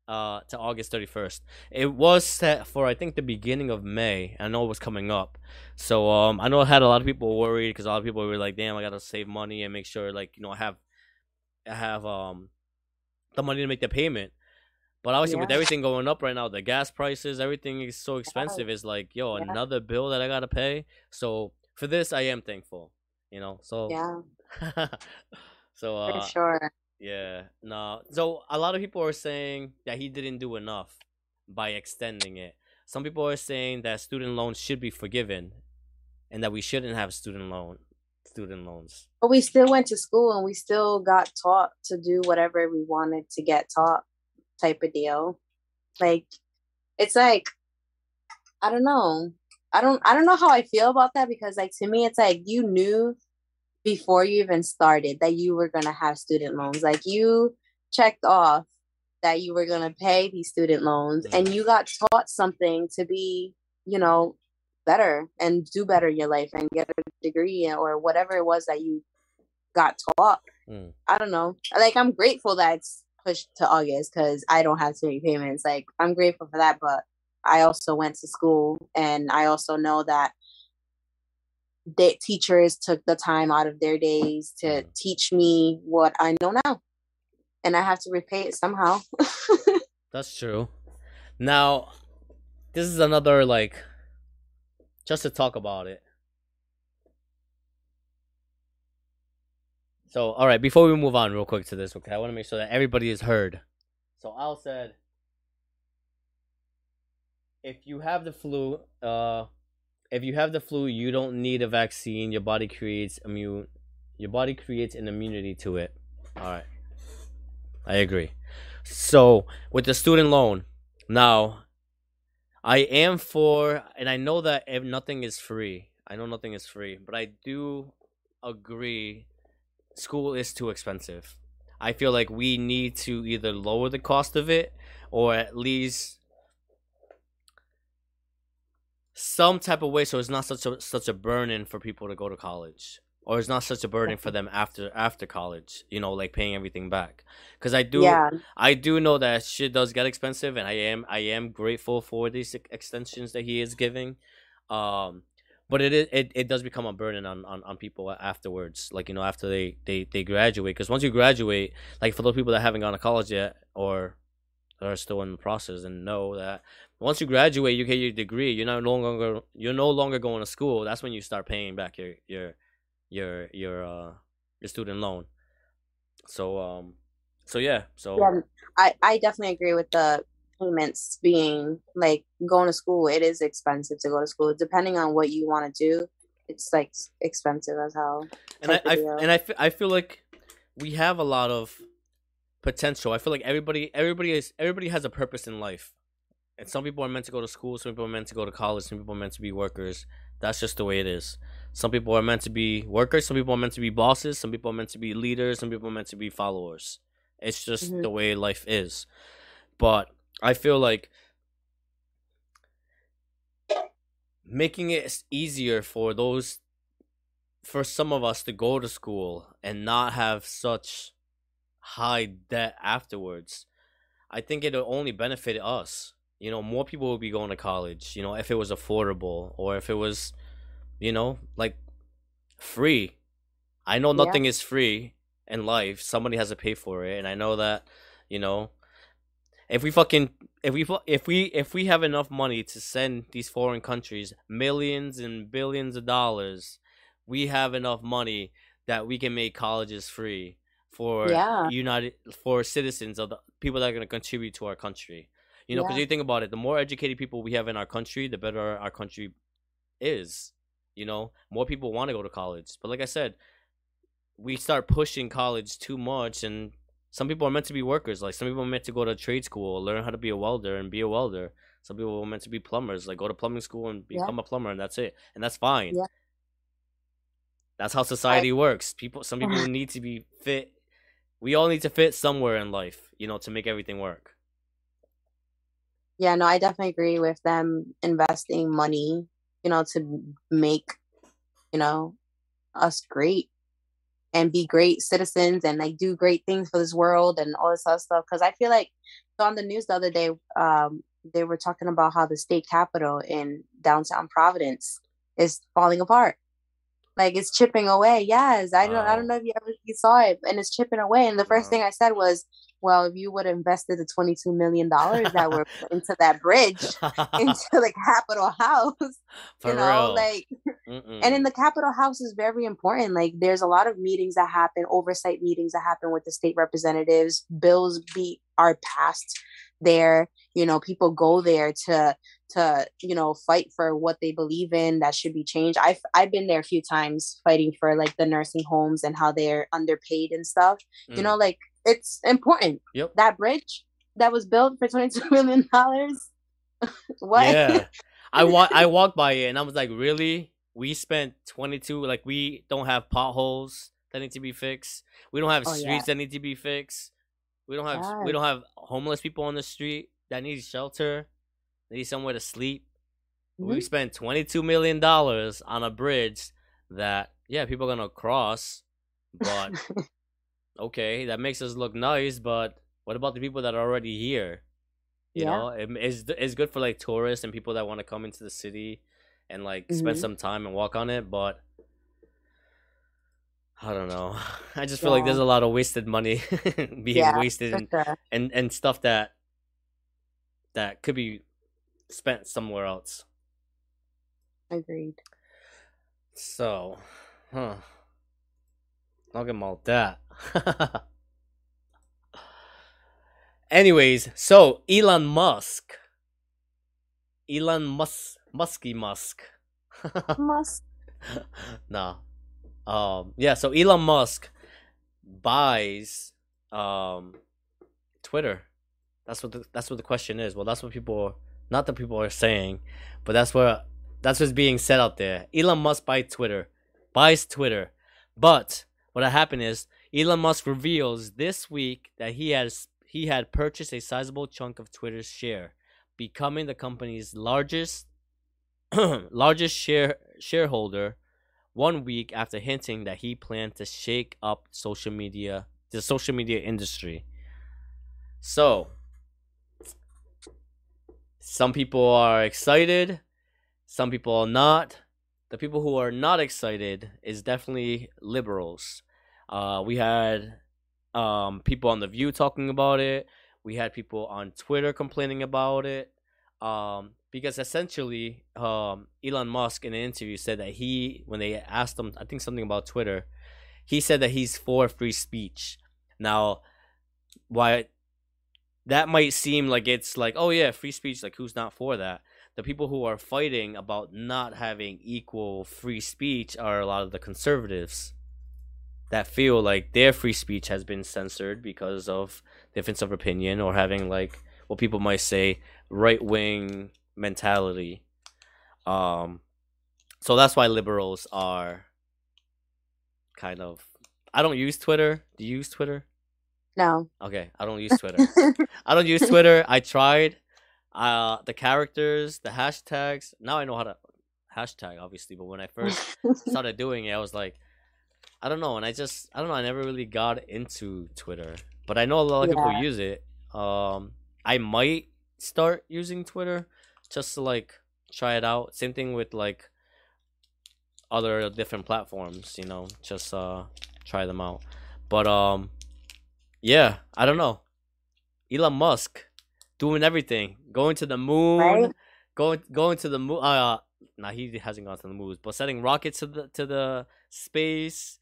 S2: uh to August 31st. It was set for I think the beginning of May. I know it was coming up. So um I know I had a lot of people worried cuz a lot of people were like, "Damn, I got to save money and make sure like, you know, I have I have um the money to make the payment." But obviously with everything going up right now, the gas prices, everything is so expensive. It's like, yo,
S1: Yeah.
S2: another bill that I got to pay. So for this I am thankful, you know. So
S1: Yeah, [LAUGHS]
S2: so
S1: for
S2: uh
S1: sure.
S2: yeah, no. So a lot of people are saying that he didn't do enough by extending it. Some people are saying that student loans should be forgiven, and that we shouldn't have student loan student loans.
S1: But we still went to school and we still got taught to do whatever we wanted to get taught, type of deal. Like, it's like, I don't know. I don't I don't know how I feel about that because like to me it's like you knew before you even started that you were gonna have student loans. Like you checked off that you were gonna pay these student loans and you got taught something to be, you know, better and do better in your life and get a degree or whatever it was that you got taught.
S2: Mm.
S1: I don't know. Like I'm grateful that it's pushed to August because I don't have to make payments. Like I'm grateful for that, but I also went to school and I also know that the teachers took the time out of their days to
S2: Mm.
S1: teach me what I know now. And I have to repay it somehow. [LAUGHS]
S2: That's true. Now, this is another like just to talk about it. So, all right, before we move on real quick to this, okay, I want to make sure that everybody is heard. So, Al said if you have the flu, uh if you have the flu, you don't need a vaccine. Your body creates immune your body creates an immunity to it. All right. I agree. So, with the student loan, now I am for and I know that if nothing is free. I know nothing is free, but I do agree school is too expensive. I feel like we need to either lower the cost of it or at least some type of way so it's not such a such a burden for people to go to college or it's not such a burden for them after after college you know like paying everything back. Because i do
S1: yeah.
S2: i do know that shit does get expensive and i am i am grateful for these extensions that he is giving um but it is it, it does become a burden on, on on people afterwards like you know after they they they graduate. Because once you graduate like for those people that haven't gone to college yet or are still in the process and know that once you graduate you get your degree you're no longer you're no longer going to school that's when you start paying back your your your your uh your student loan so um so yeah so
S1: yeah. I, I definitely agree with the payments being like going to school. It is expensive to go to school. Depending on what you want to do, it's like expensive as hell.
S2: and I, I and I, I feel like we have a lot of potential. I feel like everybody everybody is everybody has a purpose in life. And some people are meant to go to school, some people are meant to go to college, some people are meant to be workers. That's just the way it is. Some people are meant to be workers, some people are meant to be bosses, some people are meant to be leaders, some people are meant to be followers. It's just
S1: Mhm.
S2: the way life is. But I feel like making it easier for those for some of us to go to school and not have such high debt afterwards i think it'll only benefit us you know more people would be going to college you know if it was affordable or if it was you know like free i know
S1: Yeah.
S2: nothing is free in life somebody has to pay for it and i know that you know if we fucking if we if we if we have enough money to send these foreign countries millions and billions of dollars we have enough money that we can make colleges free for
S1: Yeah.
S2: united for citizens of the people that are going to contribute to our country you know because
S1: Yeah.
S2: you think about it the more educated people we have in our country the better our country is you know? More people want to go to college. But like i said we start pushing college too much and some people are meant to be workers. Like some people are meant to go to trade school learn how to be a welder and be a welder. Some people are meant to be plumbers like go to plumbing school and
S1: Yeah.
S2: become a plumber and that's it and that's fine.
S1: Yeah.
S2: that's how society works. People some [LAUGHS] people need to be fit. We all need to fit somewhere in life you know to make everything work
S1: Yeah, no, I definitely agree with them investing money, you know, to make, you know, us great and be great citizens and like do great things for this world and all this other stuff. Cause I feel like so on the news the other day, um, they were talking about how the state capitol in downtown Providence is falling apart. Like it's chipping away. Yes. I don't I don't know if you ever you saw it and it's chipping away. And the first
S2: Wow.
S1: thing I said was, well, if you would have invested the twenty two million dollars that were put into that bridge [LAUGHS] into the Capitol House, [LAUGHS] you know,
S2: real.
S1: like
S2: Mm-mm.
S1: and in the Capitol House is very important. Like there's a lot of meetings that happen, oversight meetings that happen with the state representatives. Bills be are passed there. You know, people go there to to you know fight for what they believe in that should be changed. I've I've been there a few times fighting for like the nursing homes and how they're underpaid and stuff. You
S2: Mm.
S1: know, like it's important.
S2: Yep.
S1: That bridge that was built for twenty two [LAUGHS] million dollars. [LAUGHS] what?
S2: Yeah. I wa- I [LAUGHS] walked by it and I was like, really? We spent 22 like we don't have potholes that need to be fixed. We don't have
S1: Oh, yeah.
S2: streets that need to be fixed. We don't have we don't have homeless people on the street that need shelter. They need somewhere to sleep. We
S1: Mhm.
S2: spent twenty two million dollars on a bridge that yeah people are gonna cross, but [LAUGHS] okay that makes us look nice. But what about the people that are already here? You
S1: Yeah.
S2: know, it, it's it's good for like tourists and people that want to come into the city and like spend
S1: Mhm.
S2: some time and walk on it, but. I don't know. [LAUGHS] I just feel like there's a lot of wasted money [LAUGHS] being
S1: Yeah,
S2: wasted in
S1: sure.
S2: and and stuff that that could be spent somewhere else.
S1: Agreed.
S2: So, huh? Talking all that. [LAUGHS] Anyways, so Elon Musk, Elon Musk, Musky [LAUGHS] Musk.
S1: Must.
S2: no. Um. Yeah. So Elon Musk buys um Twitter. That's what the, that's what the question is. Well, that's what people not that people are saying, but that's what that's what's being said out there. Elon Musk buy Twitter, buys Twitter, but what happened is Elon Musk reveals this week that he has he had purchased a sizable chunk of Twitter's share, becoming the company's largest [CLEARS THROAT] largest share shareholder one week after hinting that he planned to shake up social media the social media industry. So some people are excited, some people are not. The people who are not excited is definitely liberals. Uh, we had um, people on the View talking about it. We had people on Twitter complaining about it. Um, because essentially, um, Elon Musk in an interview said that he, when they asked him, I think something about Twitter, he said that he's for free speech. Now, why that might seem like it's like, oh yeah, free speech, like who's not for that? The people who are fighting about not having equal free speech are a lot of the conservatives that feel like their free speech has been censored because of difference of opinion or having like what people might say right wing mentality. Um so that's why liberals are kind of I don't use Twitter. Do you use Twitter?
S1: No.
S2: Okay, I don't use [LAUGHS] Twitter. I don't use Twitter. I tried uh the characters, the hashtags. Now I know how to hashtag obviously, but when I [LAUGHS] first started doing it, I was like I don't know, and I just I don't know, I never really got into Twitter. But I know a lot of people use it. Um I might start using Twitter just to like try it out. Same thing with like other different platforms, you know, just uh try them out. But um yeah, I don't know. Elon Musk doing everything, going to the moon,
S1: Right?
S2: going going to the moon. Uh, nah, he hasn't gone to the moon, but sending rockets to the to the space.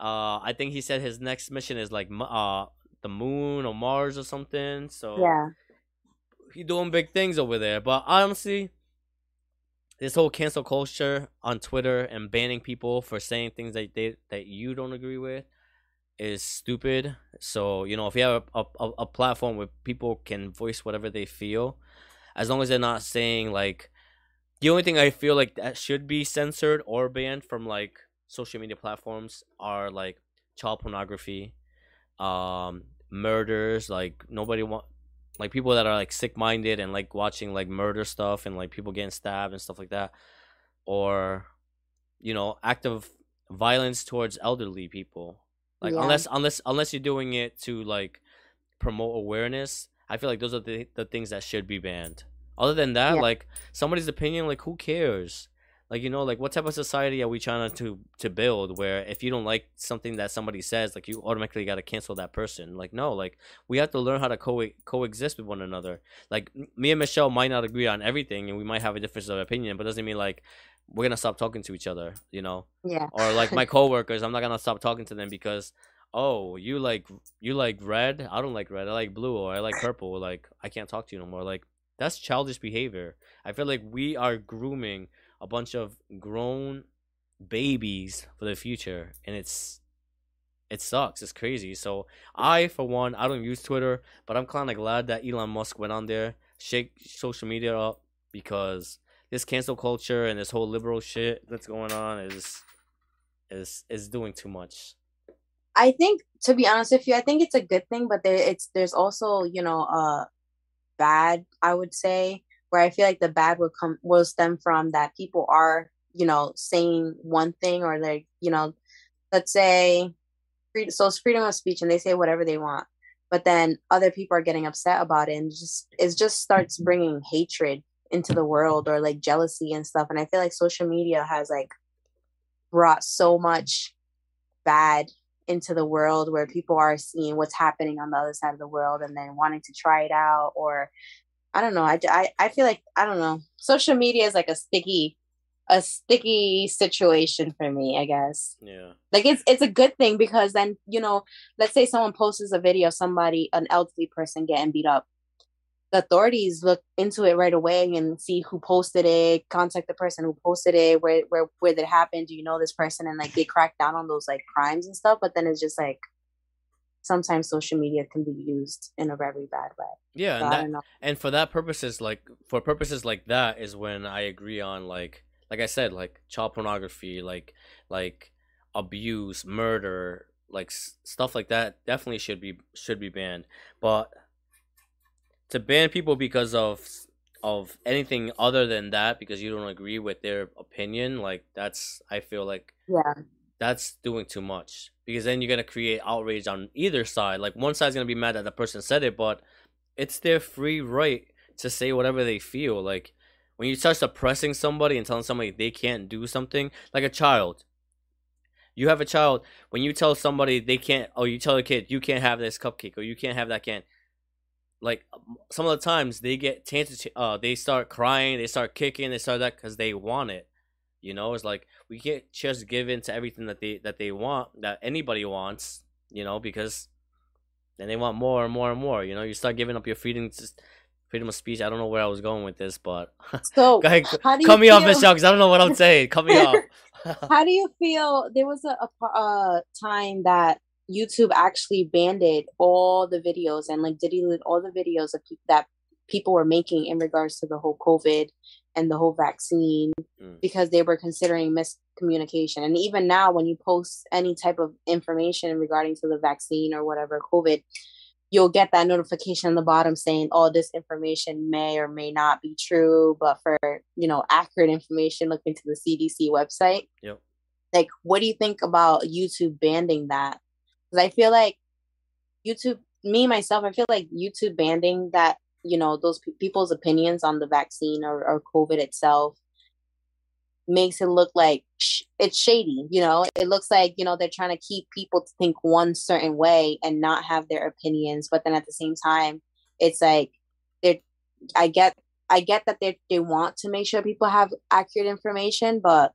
S2: Uh, I think he said his next mission is like uh the moon or Mars or something. So
S1: yeah.
S2: he doing big things over there. But honestly, this whole cancel culture on Twitter and banning people for saying things that they that you don't agree with is stupid. So you know, if you have a, a, a platform where people can voice whatever they feel, as long as they're not saying like the only thing I feel like that should be censored or banned from like social media platforms are like child pornography, um, murders. Like nobody want like people that are like sick minded and like watching like murder stuff and like people getting stabbed and stuff like that, or you know, active violence towards elderly people. Like
S1: Yeah.
S2: unless unless unless you're doing it to like promote awareness, I feel like those are the the things that should be banned. Other than that,
S1: Yeah.
S2: like somebody's opinion, like who cares? Like you know, like what type of society are we trying to to build where if you don't like something that somebody says, like you automatically got to cancel that person? Like no, like we have to learn how to co- coexist with one another. Like me and Michelle might not agree on everything, and we might have a difference of opinion, but doesn't mean like we're gonna stop talking to each other. You know,
S1: Yeah.
S2: or like my [LAUGHS] coworkers, I'm not gonna stop talking to them because oh you like you like red, I don't like red, I like blue, or I like purple. Like I can't talk to you no more. Like that's childish behavior. I feel like we are grooming a bunch of grown babies for the future, and it's it sucks. It's crazy. So I, for one, I don't use Twitter, but I'm kind of glad that Elon Musk went on there, shake social media up because this cancel culture and this whole liberal shit that's going on is is is doing too much.
S1: I think, to be honest with you, I think it's a good thing, but there, it's there's also you know uh bad. I would say where I feel like the bad will come will stem from that people are, you know, saying one thing or like, you know, let's say so it's freedom of speech and they say whatever they want. But then other people are getting upset about it and just it just starts bringing hatred into the world or like jealousy and stuff. And I feel like social media has like brought so much bad into the world where people are seeing what's happening on the other side of the world and then wanting to try it out or i don't know i, I, I feel like i don't know social media is like a sticky a sticky situation for me i guess
S2: yeah
S1: like it's it's a good thing because then you know let's say someone posts a video of somebody an elderly person getting beat up the authorities look into it right away and see who posted it, contact the person who posted it, where where where did it happen? Do you know this person? And like they crack down on those like crimes and stuff. But then it's just like sometimes social media can be used in a very bad way.
S2: Yeah, so and, that, and for that purposes, like for purposes like that is when I agree on like like I said, like child pornography, like like abuse, murder, like stuff like that definitely should be should be banned. But to ban people because of of anything other than that because you don't agree with their opinion like that's i feel like
S1: yeah.
S2: that's doing too much because then you're gonna create outrage on either side. Like one side's gonna be mad that the person said it but it's their free right to say whatever they feel. Like when you start suppressing somebody and telling somebody they can't do something like a child. You have a child when you tell somebody they can't oh you tell a kid you can't have this cupcake or you can't have that can like some of the times they get chances uh they start crying they start kicking they start that because they want it. You know it's like we can't just give in to everything that they that they want that anybody wants you know because then they want more and more and more you know? You start giving up your freedom freedom of speech. I don't know where i was going with this but [LAUGHS]
S1: so
S2: go ahead, cut me feel... off michelle because i don't know what i'm saying. Cut me [LAUGHS] off.
S1: How do you feel there was a, a, a time that YouTube actually banded all the videos and like deleted all the videos of pe- that people were making in regards to the whole COVID and the whole vaccine mm. because they were considering miscommunication. And even now, when you post any type of information regarding to the vaccine or whatever COVID, you'll get that notification on the bottom saying, "Oh, this information may or may not be true." But for you know accurate information, look into the CDC website.
S2: Yep.
S1: Like, what do you think about YouTube banding that? Because I feel like YouTube, me myself, I feel like YouTube banding that you know those p- people's opinions on the vaccine or, or COVID itself makes it look like sh- it's shady. You know, it looks like you know they're trying to keep people to think one certain way and not have their opinions, but then at the same time, it's like they're. I get I get that they they want to make sure people have accurate information, but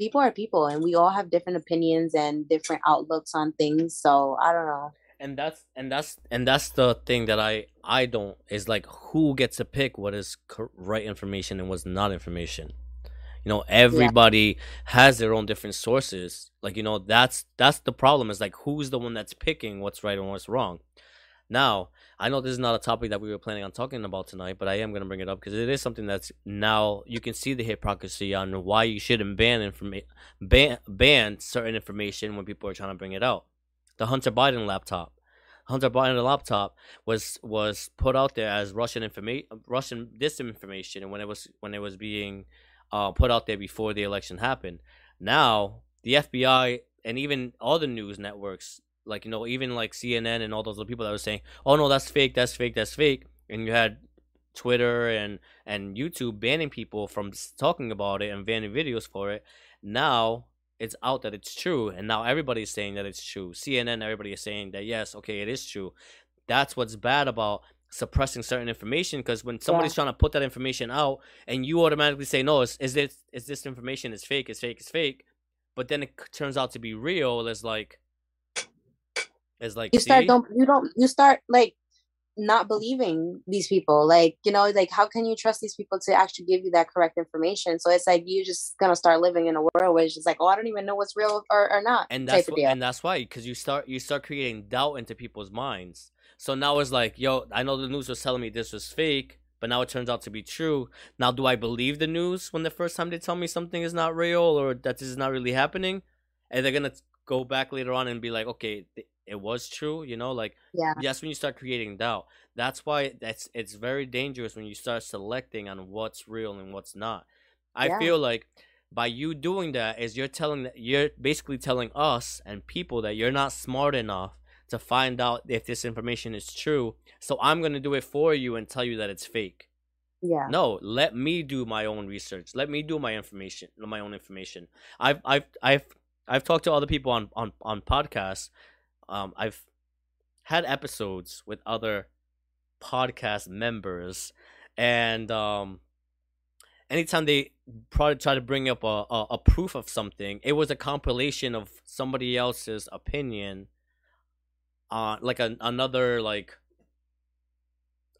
S1: people are people and we all have different opinions and different outlooks on things so i don't know.
S2: And that's and that's and that's the thing that i i don't is like who gets to pick what is right information and what's not information. You know everybody yeah. has their own different sources. Like you know that's that's the problem is like who's the one that's picking what's right and what's wrong? Now, I know this is not a topic that we were planning on talking about tonight, but I am going to bring it up because it is something that's now you can see the hypocrisy on why you shouldn't ban informa- ban ban certain information when people are trying to bring it out. The Hunter Biden laptop. Hunter Biden laptop was was put out there as Russian information, Russian disinformation, and when it was when it was being uh, put out there before the election happened. Now the FBI and even all the news networks like you know even like CNN and all those other people that were saying, "Oh no, that's fake, that's fake, that's fake," and you had Twitter and and YouTube banning people from talking about it and banning videos for it. Now it's out that it's true, and now everybody's saying that it's true. CNN, everybody is saying that yes, okay, it is true. That's what's bad about suppressing certain information because when somebody's yeah. trying to put that information out and you automatically say no is, is this is this information is fake is fake is fake but then it turns out to be real it's like is like
S1: you start don't you don't you start like not believing these people. Like you know like how can you trust these people to actually give you that correct information? So it's like you're just gonna start living in a world where it's just like oh i don't even know what's real or, or not
S2: and that's and that's why because you start you start creating doubt into people's minds. So now it's like yo i know the news was telling me this was fake but now it turns out to be true. Now do i believe the news when the first time they tell me something is not real or that this is not really happening? And they're gonna go back later on and be like okay it was true. You know, like
S1: Yeah.
S2: that's when you start creating doubt. That's why that's it's very dangerous when you start selecting on what's real and what's not. I
S1: Yeah.
S2: feel like by you doing that is you're telling that you're basically telling us and people that you're not smart enough to find out if this information is true. So I'm gonna do it for you and tell you that it's fake.
S1: Yeah.
S2: No, let me do my own research. Let me do my information, my own information. I've I've I've I've talked to other people on on on podcasts. Um, I've had episodes with other podcast members, and um, anytime they probably try to bring up a, a a proof of something, it was a compilation of somebody else's opinion. Uh, like a, another like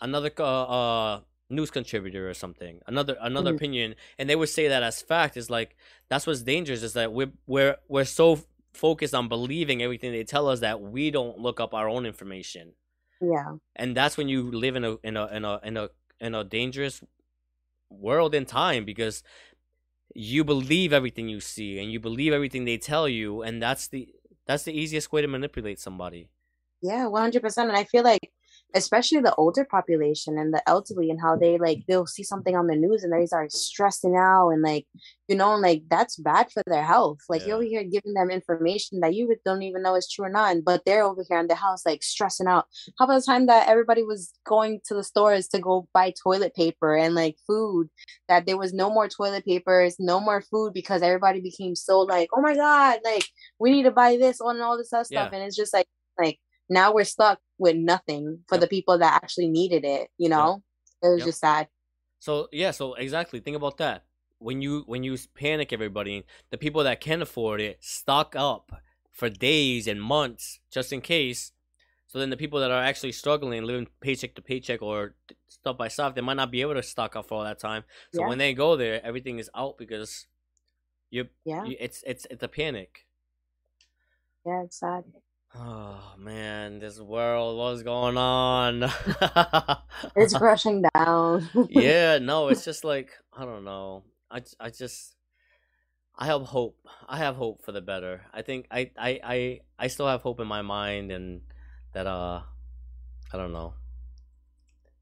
S2: another uh, uh news contributor or something another another
S1: Mhm.
S2: opinion and they would say that as fact is like that's what's dangerous is that we're we're we're so focused on believing everything they tell us that we don't look up our own information
S1: Yeah.
S2: and that's when you live in a in a in a in a in a dangerous world and time because you believe everything you see and you believe everything they tell you and that's the that's the easiest way to manipulate somebody
S1: Yeah, 100%. And I feel like, especially the older population and the elderly, and how they like, they'll see something on the news and they start stressing out. And like, you know, and like that's bad for their health. Like,
S2: Yeah.
S1: you're over here giving them information that you don't even know is true or not. But they're over here in the house, like stressing out. How about the time that everybody was going to the stores to go buy toilet paper and like food, that there was no more toilet papers, no more food because everybody became so like, oh my God, like we need to buy this and all this other stuff. And it's just like, like, now we're stuck with nothing for
S2: Yep.
S1: the people that actually needed it you know it was
S2: Yep.
S1: just sad
S2: So yeah, so exactly. Think about that. When you when you panic everybody, the people that can afford it stock up for days and months just in case. So then the people that are actually struggling, living paycheck to paycheck or stuff by stuff, they might not be able to stock up for all that time. So
S1: Yeah.
S2: when they go there, everything is out because you,
S1: yeah
S2: you it's it's it's a panic.
S1: yeah it's sad
S2: Oh man, this world, what's going on? [LAUGHS]
S1: it's rushing down [LAUGHS]
S2: yeah, no, it's just like I don't know. I I just I have hope. I have hope for the better. I think I I I I still have hope in my mind and that uh I don't know.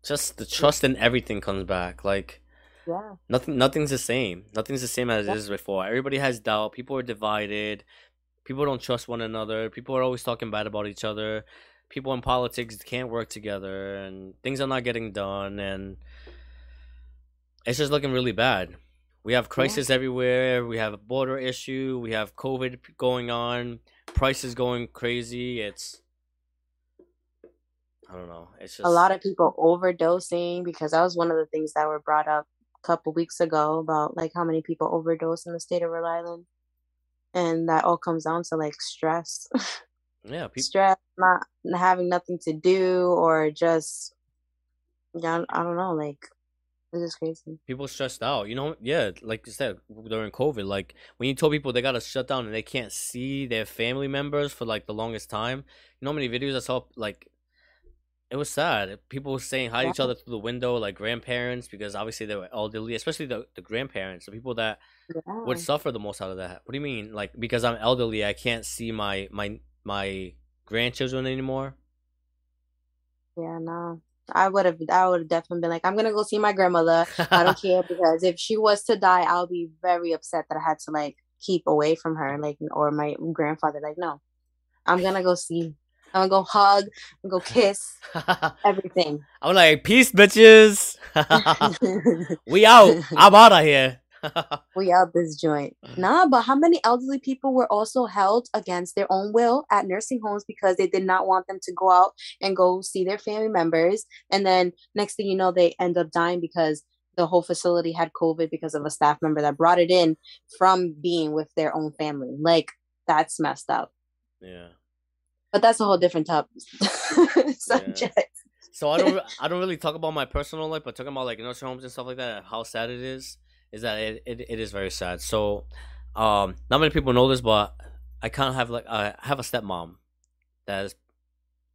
S2: Just the trust in everything comes back. Like
S1: yeah
S2: nothing nothing's the same. Nothing's the same as
S1: Yeah.
S2: it is before. Everybody has doubt. People are divided. People don't trust one another. People are always talking bad about each other. People in politics can't work together and things are not getting done and it's just looking really bad. We have crisis everywhere. We have a border issue. We have COVID going on. Prices going crazy. It's I don't know. It's just
S1: a lot of people overdosing because that was one of the things that were brought up a couple weeks ago about like how many people overdose in the state of Rhode Island and that all comes down to like stress [LAUGHS]
S2: yeah. People
S1: stress not having nothing to do or just yeah I don't know like it's just crazy
S2: people stressed out. You know, yeah, like you said during COVID, like when you told people they gotta shut down and they can't see their family members for like the longest time. You know how many videos I saw? Like, it was sad. People were saying hi to each other through the window, like grandparents, because obviously they were elderly, especially the the grandparents, the people that
S1: yeah.
S2: would suffer the most out of that. What do you mean? Like because I'm elderly, I can't see my my my grandchildren anymore.
S1: Yeah, no. I would have I would have definitely been like, I'm gonna go see my grandmother. I don't care [LAUGHS] because if she was to die, I'll be very upset that I had to like keep away from her, like or my grandfather. Like, no. I'm gonna go see. I'm gonna go hug, I'm gonna go kiss, [LAUGHS] everything.
S2: I'm like, peace, bitches. [LAUGHS] we out. I'm out of here. [LAUGHS]
S1: we out this joint. Mm. Nah, but how many elderly people were also held against their own will at nursing homes because they did not want them to go out and go see their family members. And then next thing you know, they end up dying because the whole facility had COVID because of a staff member that brought it in from being with their own family. Like that's messed up.
S2: yeah.
S1: But that's a whole different top [LAUGHS] subject.
S2: So I don't [LAUGHS] I don't really talk about my personal life, but talking about like nursing homes and stuff like that, how sad it is, is that it, it, it is very sad. So um not many people know this, but I kind of have like I have a stepmom that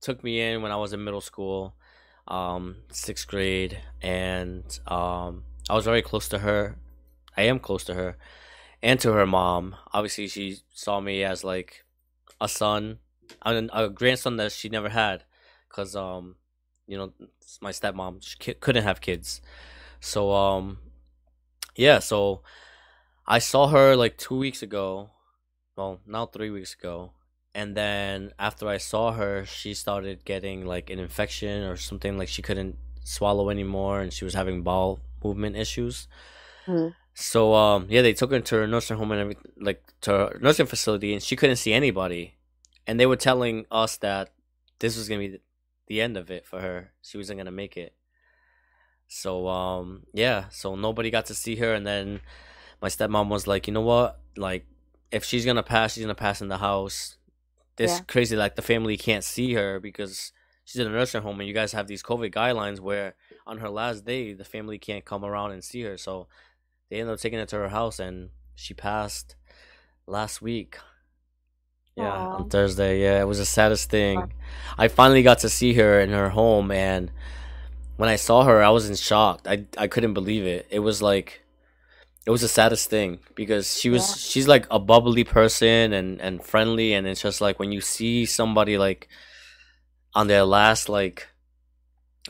S2: took me in when I was in middle school, um sixth grade, and um I was very close to her. I am close to her, and to her mom. Obviously, she saw me as like a son a, a grandson that she never had, cause um, you know, my stepmom she couldn't have kids, so um, yeah, so I saw her like two weeks ago, well now three weeks ago, and then after I saw her, she started getting like an infection or something like she couldn't swallow anymore, and she was having bowel movement issues.
S1: Mhm.
S2: So um yeah, they took her to her nursing home and everything, like to her nursing facility, and she couldn't see anybody, and they were telling us that this was gonna be the, the end of it for her. She wasn't gonna make it. So um yeah, so nobody got to see her, and then my stepmom was like, you know what, like if she's gonna pass, she's gonna pass in the house. This
S1: Yeah.
S2: crazy, like the family can't see her because she's in a nursing home, and you guys have these COVID guidelines where on her last day the family can't come around and see her. So they ended up taking her to her house, and she passed last week. Yeah,
S1: Aw.
S2: on Thursday. Yeah, it was the saddest thing. I finally got to see her in her home, and when I saw her, I was in shock. I I couldn't believe it. It was like it was the saddest thing because she was
S1: Yeah.
S2: she's like a bubbly person and and friendly, and it's just like when you see somebody like on their last like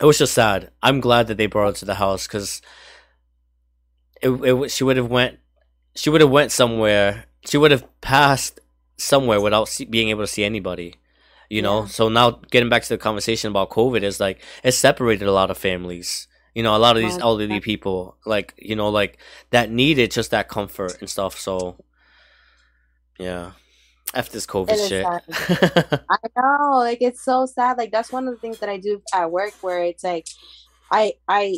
S2: it was just sad. I'm glad that they brought her to the house because it, it she would have went she would have went somewhere she would have passed somewhere without see, being able to see anybody you know?
S1: Yeah.
S2: so now getting back to the conversation about covid is like it separated a lot of families. You know a lot of these elderly people like you know like that needed just that comfort and stuff so yeah. F this covid shit. [LAUGHS]
S1: I know, like it's so sad. Like that's one of the things that I do at work where it's like I I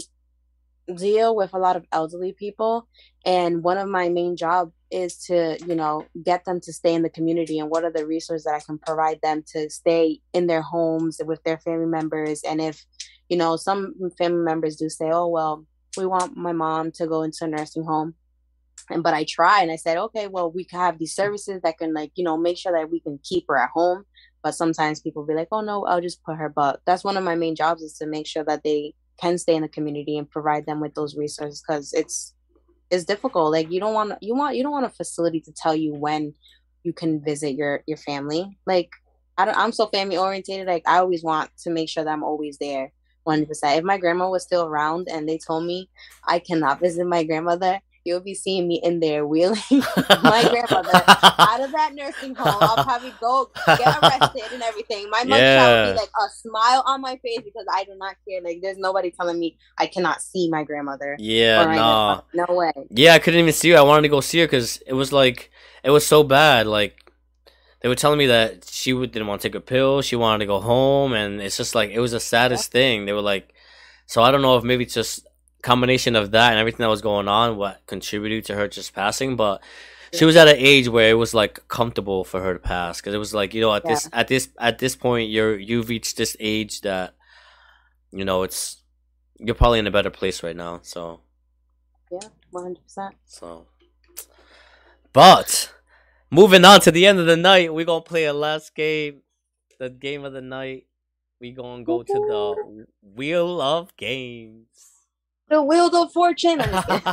S1: deal with a lot of elderly people and one of my main job is to, you know, get them to stay in the community and what are the resources that I can provide them to stay in their homes with their family members and if, you know, some family members do say, "Oh, well, we want my mom to go into a nursing home." and but I try and I said, okay, well, we can have these services that can like, you know, make sure that we can keep her at home. But sometimes people be like, oh no, I'll just put her. But that's one of my main jobs is to make sure that they can stay in the community and provide them with those resources because it's it's difficult. Like you don't want you want you don't want a facility to tell you when you can visit your your family. Like I don't, I'm so family oriented. Like I always want to make sure that I'm always there. 100%. If my grandma was still around and they told me I cannot visit my grandmother, you'll be seeing me in there wheeling [LAUGHS] my grandmother [LAUGHS] out of that nursing home. I'll probably go get arrested and everything. My mugshot will be like a smile on my face because I do not care. Like there's nobody telling me I cannot see my grandmother.
S2: yeah nah.
S1: No way.
S2: Yeah, I couldn't even see her. I wanted to go see her because it was like it was so bad. Like they were telling me that she didn't want to take a pill. She wanted to go home, and it's just like it was the saddest thing. They were like, so I don't know if maybe it's just combination of that and everything that was going on what contributed to her just passing, but. She was at an age where it was like comfortable for her to pass because it was like you know at this at this at this point you're you've reached this age that you know it's you're probably in a better place right now so
S1: Yeah, one hundred percent.
S2: so, but moving on to the end of the night, we're gonna play a last game, the game of the night. We gonna go to the wheel of games.
S1: The wheel of fortune. I'm just kidding.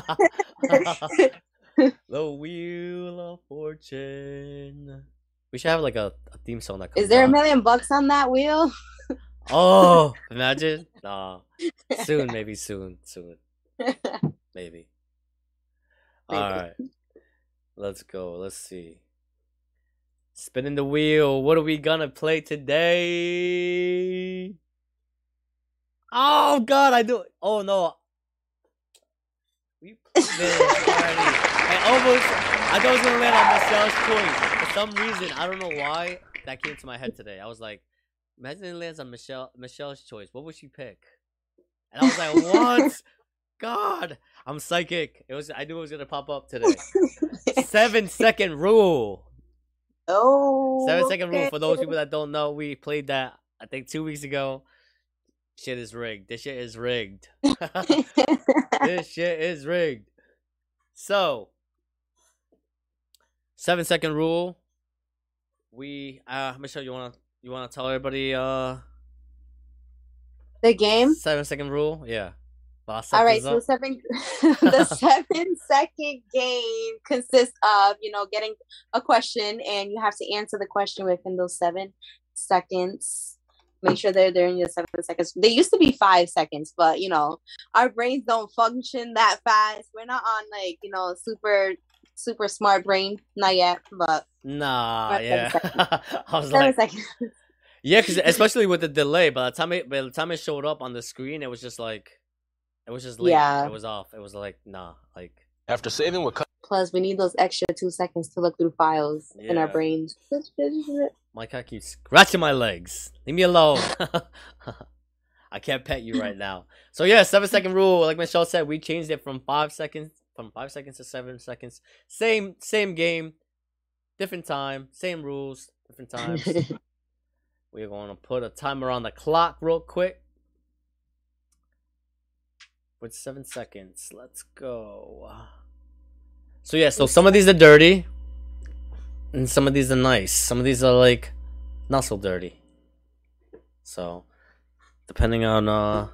S1: [LAUGHS]
S2: the wheel of fortune. We should have like a, a theme song that comes
S1: Is there a million bucks on that wheel? [LAUGHS]
S2: Oh, imagine. [LAUGHS] Nah, soon, maybe soon, soon, maybe. All right, let's go. Let's see. Spinning the wheel. What are we gonna play today? Oh God, I do. Oh no, we played this already. I almost. I thought I was gonna land on Michelle's choice. For some reason, I don't know why that came to my head today. I was like, imagine it lands on Michelle Michelle's choice. What would she pick? And I was like, what? [LAUGHS] God, I'm psychic. It was. I knew it was gonna pop up today. [LAUGHS] Seven second rule.
S1: oh.
S2: Seven second rule. For those people that don't know, we played that. I think two weeks ago. Shit is rigged. This shit is rigged. [LAUGHS] [LAUGHS] this shit is rigged. So, seven second rule. We uh Michelle, you wanna you wanna tell everybody uh
S1: the game.
S2: seven second rule? Yeah.
S1: All right, so seven [LAUGHS] the seven second game consists of you know getting a question and you have to answer the question within those seven seconds. Make sure they're there in your seven seconds. They used to be five seconds, but you know our brains don't function that fast. We're not on like you know super super smart brain, not yet, but
S2: nah, yeah. [LAUGHS] I was seven like, seconds. yeah, because especially with the delay, by the time it by the time it showed up on the screen, it was just like it was just late. Yeah. It was off. It was like, nah, like
S5: after saving with
S1: Plus, we need those extra two seconds to look through files yeah. in our brains.
S2: My cat keeps scratching my legs. Leave me alone. [LAUGHS] I can't pet you right now. So yeah, seven second rule. Like Michelle said, we changed it from five seconds, from five seconds to seven seconds. Same, same game, different time, same rules, different times. [LAUGHS] We're going to put a timer on the clock real quick with seven seconds. Let's go. So yeah, so some of these are dirty, and some of these are nice. Some of these are like not so dirty. So, depending on uh,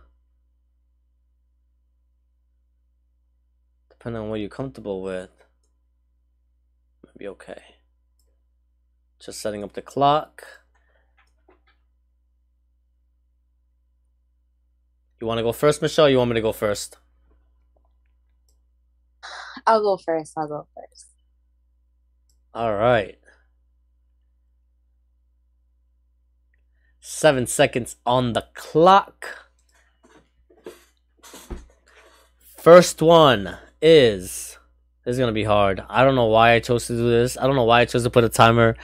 S2: depending on what you're comfortable with, be okay. Just setting up the clock. You want to go first, Michelle? you want me to go first?
S1: I'll go first. I'll go first.
S2: All right. Seven seconds on the clock. First one is. This is gonna be hard. I don't know why I chose to do this. I don't know why I chose to put a timer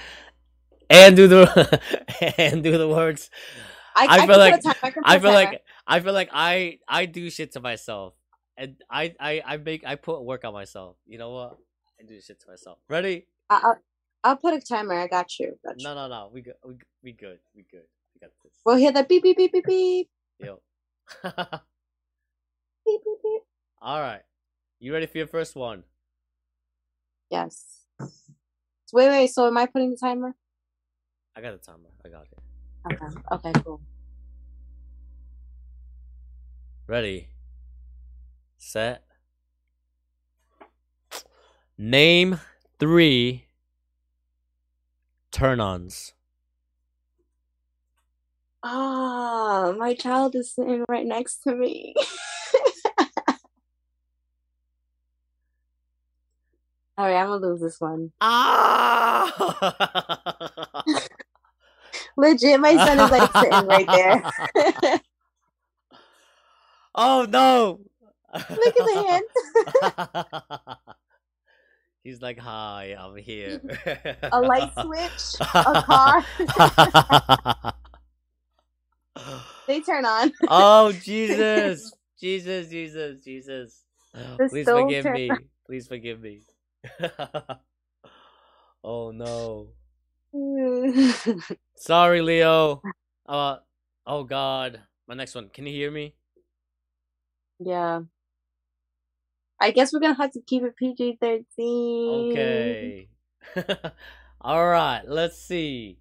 S2: and do the [LAUGHS] and do the words. I, I, I feel like I feel like I feel like I I do shit to myself, and I I I make I put work on myself. You know what? I do shit to myself. Ready?
S1: I'll I'll put a timer. I got you. Got
S2: you. No no no. We good. We we good. We good. We got this.
S1: We'll hear the beep beep beep beep beep.
S2: Yo. [LAUGHS] beep beep beep. All right. You ready for your first one?
S1: Yes. Wait, wait. So am I putting the timer?
S2: I got the timer. I got it.
S1: Okay. Okay. Cool.
S2: Ready. Set. Name three turn ons.
S1: Ah, my child is sitting right next to me. [LAUGHS] All right, I'm gonna lose this one.
S2: Ah! [LAUGHS]
S1: Legit, my son is like sitting right there. [LAUGHS]
S2: Oh no!
S1: Look at the hand.
S2: He's like, "Hi, I'm here." [LAUGHS]
S1: a light switch, a car. [LAUGHS] they turn on.
S2: oh [LAUGHS] Jesus! Jesus! Jesus! Jesus! The Please forgive me. On. Please forgive me. oh no. Sorry, Leo. Uh, oh God. My next one. Can you hear me?
S1: Yeah. I guess we're gonna have to keep it PG thirteen.
S2: Okay. [LAUGHS] All right. Let's see.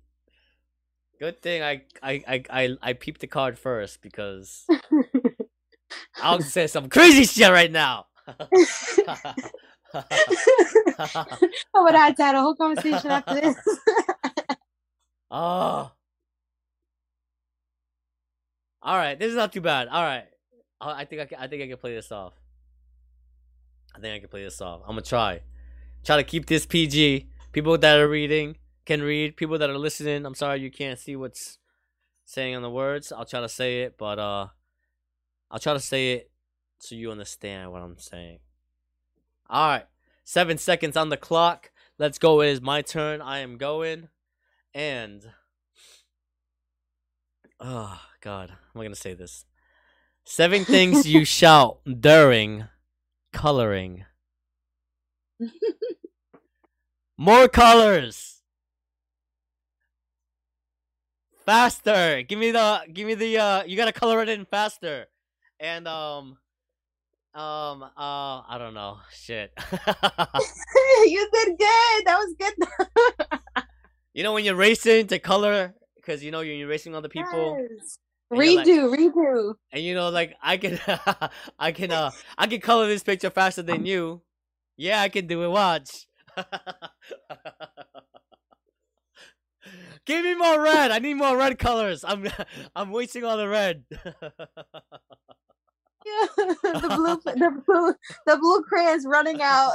S2: Good thing I I I I, I peeped the card first because [LAUGHS] I'll say some crazy shit right now. [LAUGHS] I
S1: would have have a whole conversation after this.
S2: oh. All right, this is not too bad. All right. I think I can, I think I can play this off. I think I can play this off. I'm gonna try. Try to keep this PG. People that are reading can read. People that are listening, I'm sorry you can't see what's saying on the words. I'll try to say it, but uh I'll try to say it so you understand what I'm saying. Alright. Seven seconds on the clock. Let's go. It is my turn. I am going. And oh god, I'm gonna say this. Seven things you [LAUGHS] shout during coloring. [LAUGHS] More colors. Faster. Give me the give me the uh you gotta color it in faster. And um um uh I don't know. Shit. [LAUGHS] [LAUGHS]
S1: you did good. That was good.
S2: you know when you're racing to color because you know you're racing other people. Yes. You're like-
S1: Redo, redo.
S2: and you know, like I can, [LAUGHS] I can, uh, [LAUGHS] I can color this picture faster than you. Yeah, I can do it. Watch. [LAUGHS] Give me more red. I need more red colors. I'm, I'm wasting all the red.
S1: Yeah, the blue, the blue, the blue crayon's running out.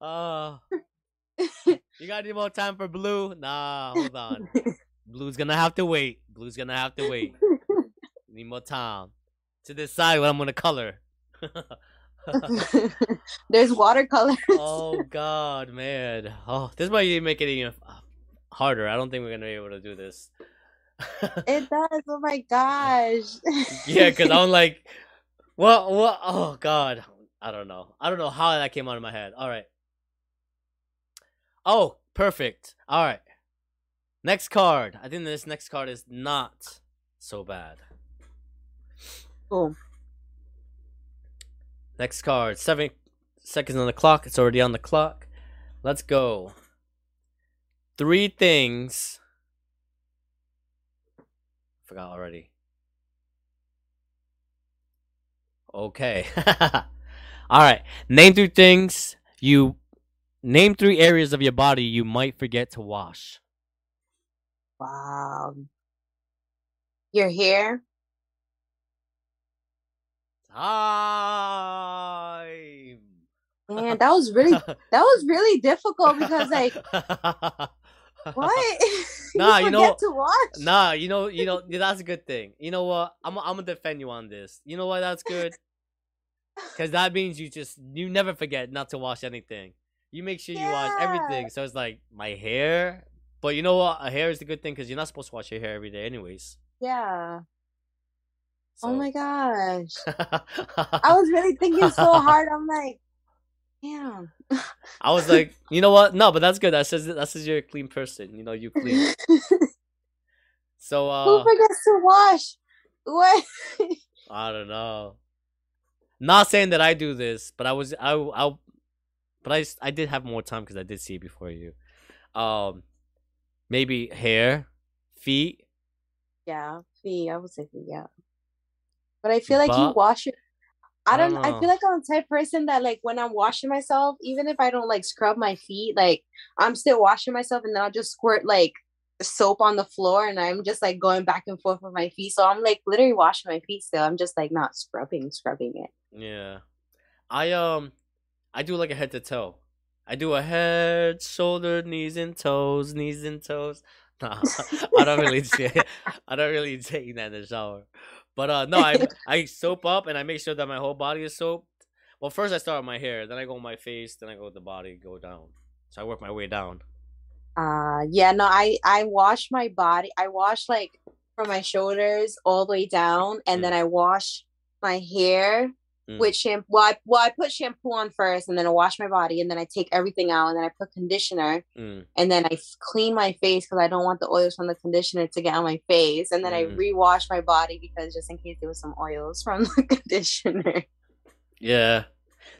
S2: Oh, you got any more time for blue? Nah, hold on. Blue's gonna have to wait. Blue's gonna have to wait. Need more time to decide what I'm gonna color. [LAUGHS] [LAUGHS]
S1: There's watercolor.
S2: oh God, man. Oh, this might make it even uh, harder. I don't think we're gonna be able to do this.
S1: It does. Oh my gosh. [LAUGHS]
S2: yeah, because I'm like, what? What? Oh God, I don't know. I don't know how that came out of my head. All right. Oh, perfect. All right. Next card. I think this next card is not so bad.
S1: Boom.
S2: Next card. Seven seconds on the clock. It's already on the clock. Let's go. Three things. Forgot already. Okay. [LAUGHS] All right. Name three things you. Name three areas of your body you might forget to wash.
S1: Wow. Your hair.
S2: Time.
S1: Man, that was really [LAUGHS] that was really difficult because like what? [LAUGHS] [LAUGHS]
S2: Nah, you
S1: forget
S2: know-
S1: to watch.
S2: Nah, you know, you know, that's a good thing. You know what? I'm, I'm gonna defend you on this. You know why that's good? Because that means you just, you never forget not to wash anything. You make sure you wash everything. So it's like my hair, but you know what? A hair is a good thing because you're not supposed to wash your hair every day, anyways.
S1: Yeah.
S2: So.
S1: Oh my gosh. I [LAUGHS] was really thinking so hard. I'm like, damn.
S2: I was like, [LAUGHS] you know what? No, but that's good. That says that says you're a clean person. You know, you clean. [LAUGHS] So uh Who
S1: forgets to wash? What?
S2: I don't know. Not saying that I do this, but I was I I, but I I did have more time because I did see it before you. Um, maybe hair, feet.
S1: yeah, feet. I would say feet. Yeah. But I feel like you wash your. I
S2: I don't
S1: don't. I feel like I'm the type of person that like when I'm washing myself, even if I don't like scrub my feet, like I'm still washing myself, and then I'll just squirt like soap on the floor, and I'm just like going back and forth with my feet. So I'm like literally washing my feet still. I'm just like not scrubbing, scrubbing it.
S2: Yeah, I um, I do like a head to toe. I do a head, shoulder, knees and toes, knees and toes. [LAUGHS] Nah, I don't really. [LAUGHS] [LAUGHS] I don't really take that in the shower. But uh, no, I [LAUGHS] I soap up and I make sure that my whole body is soaped. Well, first I start with my hair, then I go my face, then I go with the body, go down. So I work my way down.
S1: Uh yeah, no, I I wash my body. I wash like from my shoulders all the way down, and
S2: Mm.
S1: then I wash my hair
S2: Mm.
S1: with shampoo. Well I, well, I put shampoo on first, and then I wash my body, and then I take everything out, and then I put conditioner,
S2: Mm.
S1: and then I clean my face because I don't want the oils from the conditioner to get on my face, and then I
S2: Mm.
S1: rewash my body because just in case there was some oils from [LAUGHS] the conditioner.
S2: Yeah.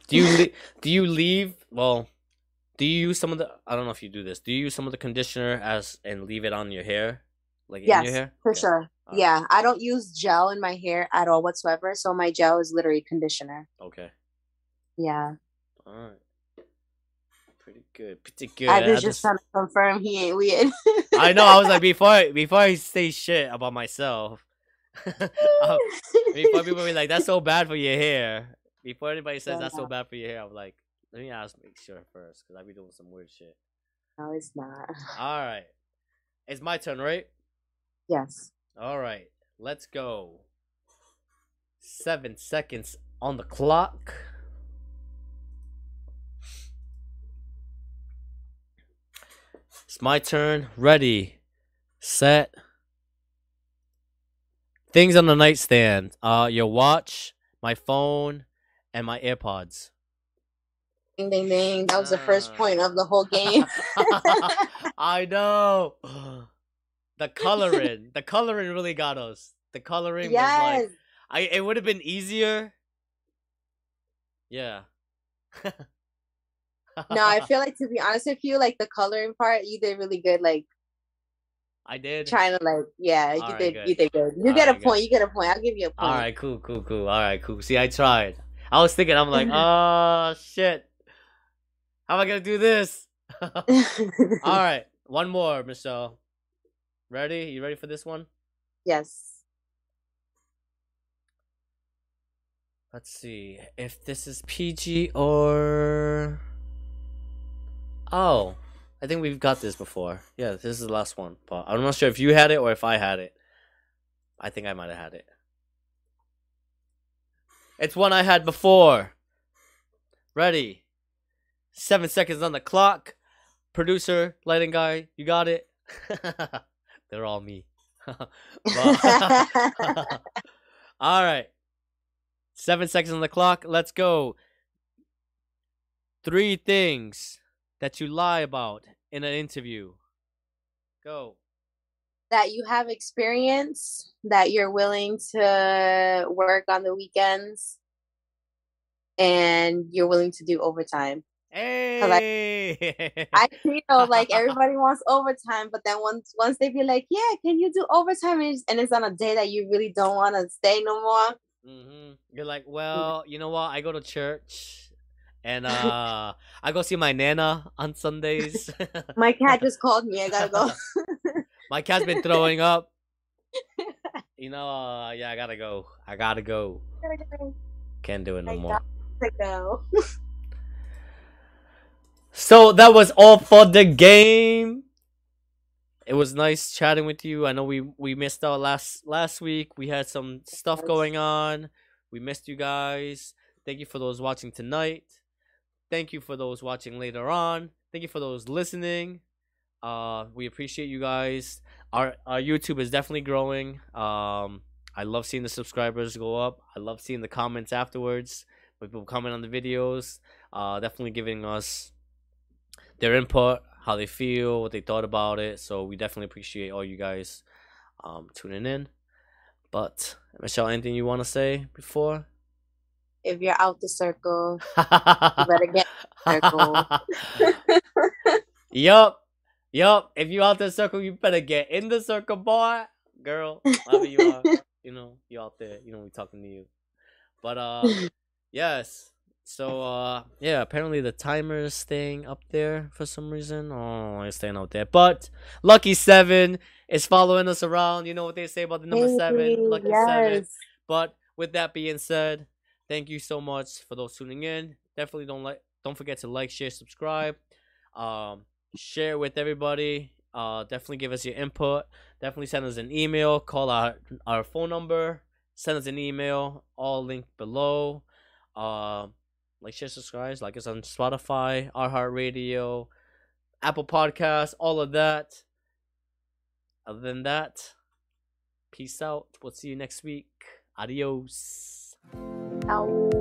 S2: Do you le- [LAUGHS] do you leave? Well, do you use some of the? I don't know if you do this. Do you use some of the conditioner as and leave it on your hair, like in
S1: Yes,
S2: your hair?
S1: For
S2: Okay.
S1: sure. Yeah, I don't use gel in my hair at all whatsoever. So my gel is literally conditioner.
S2: Okay.
S1: Yeah.
S2: All right. Pretty good. Pretty good.
S1: I
S2: I
S1: was just
S2: just-
S1: trying to confirm he ain't weird.
S2: I know. I was like [LAUGHS] before. I, before I say shit about myself. uh, [LAUGHS] before people be like, "That's so [LAUGHS] bad for your hair." Before anybody says
S1: Yeah,
S2: that's so bad for your hair, I'm like, let me ask, make sure first, because I be doing some weird shit.
S1: no, it's not.
S2: All right, it's my turn, right?
S1: Yes.
S2: All right, let's go. Seven seconds on the clock. It's my turn. Ready, set. Things on the nightstand. Uh, your watch, my phone, and my AirPods.
S1: Ding ding ding. That was the first
S2: Ah.
S1: point of the whole game. [LAUGHS]
S2: I know. The coloring, the coloring really got us. The coloring was like, I it would have been easier. Yeah.
S1: no, I [LAUGHS] feel like to be honest with you, like the coloring part, you did really good. Like
S2: I did.
S1: Trying to like, yeah, you did,
S2: good.
S1: you did good. You
S2: Alright,
S1: get a
S2: good.
S1: point. You get a point. I'll give you a point.
S2: All right, cool, cool, cool. All right, cool. See, I tried. I was thinking, I'm like, [LAUGHS] oh shit, how am I gonna do this? [LAUGHS] All right, one more, Michelle. Ready? You ready for this one?
S1: yes.
S2: Let's see if this is PG or. Oh, I think we've got this before. Yeah, this is the last one, but I'm not sure if you had it or if I had it. I think I might have had it. It's one I had before. Ready? Seven seconds on the clock. Producer, lighting guy, you got it. [LAUGHS] They're all me. [LAUGHS] [LAUGHS] [LAUGHS] All right. Seven seconds on the clock. Let's go. Three things that you lie about in an interview. Go.
S1: that you have experience, that you're willing to work on the weekends, and you're willing to do overtime.
S2: Hey.
S1: I you [LAUGHS] know like everybody wants overtime, but then once once they be like, yeah, can you do overtime? And it's, and it's on a day that you really don't want to stay no more.
S2: hmm You're like, well, you know what? I go to church, and [LAUGHS] uh, I go see my nana on Sundays. [LAUGHS]
S1: My cat just called me. I gotta go.
S2: my cat's been throwing up. You know, uh, yeah, I gotta go. I gotta go.
S1: Gotta go.
S2: Can't do it no
S1: I
S2: more.
S1: To go.
S2: So that was all for the game. It was nice chatting with you. I know we we missed out last last week. We had some stuff going on. We missed you guys. Thank you for those watching tonight. Thank you for those watching later on. Thank you for those listening. Uh, we appreciate you guys. Our our YouTube is definitely growing. Um, I love seeing the subscribers go up. I love seeing the comments afterwards. When people comment on the videos. Uh, definitely giving us their input, how they feel, what they thought about it. So we definitely appreciate all you guys um, tuning in. But Michelle, anything you want to say before?
S1: If you're out the circle, you [LAUGHS] better get circle. [LAUGHS]
S2: yup, yup. If you're out the circle, you better get in the circle, boy, girl, whoever you are. [LAUGHS] You know, you out there. You know, we talking to you. But uh, yes. So uh, yeah. Apparently the timer is staying up there for some reason. Oh, it's staying out there. But Lucky Seven is following us around. You know what they say about the number
S1: Thank
S2: seven,
S1: you.
S2: Lucky Seven. But with that being said, thank you so much for those tuning in. Definitely don't like don't forget to like, share, subscribe. Um share with everybody. Uh definitely give us your input. Definitely send us an email, call our our phone number, send us an email, all linked below. Uh like share, subscribe, like us on Spotify, iHeartRadio, Apple Podcasts, all of that. Other than that, peace out. We'll see you next week. Adios.
S1: Ow.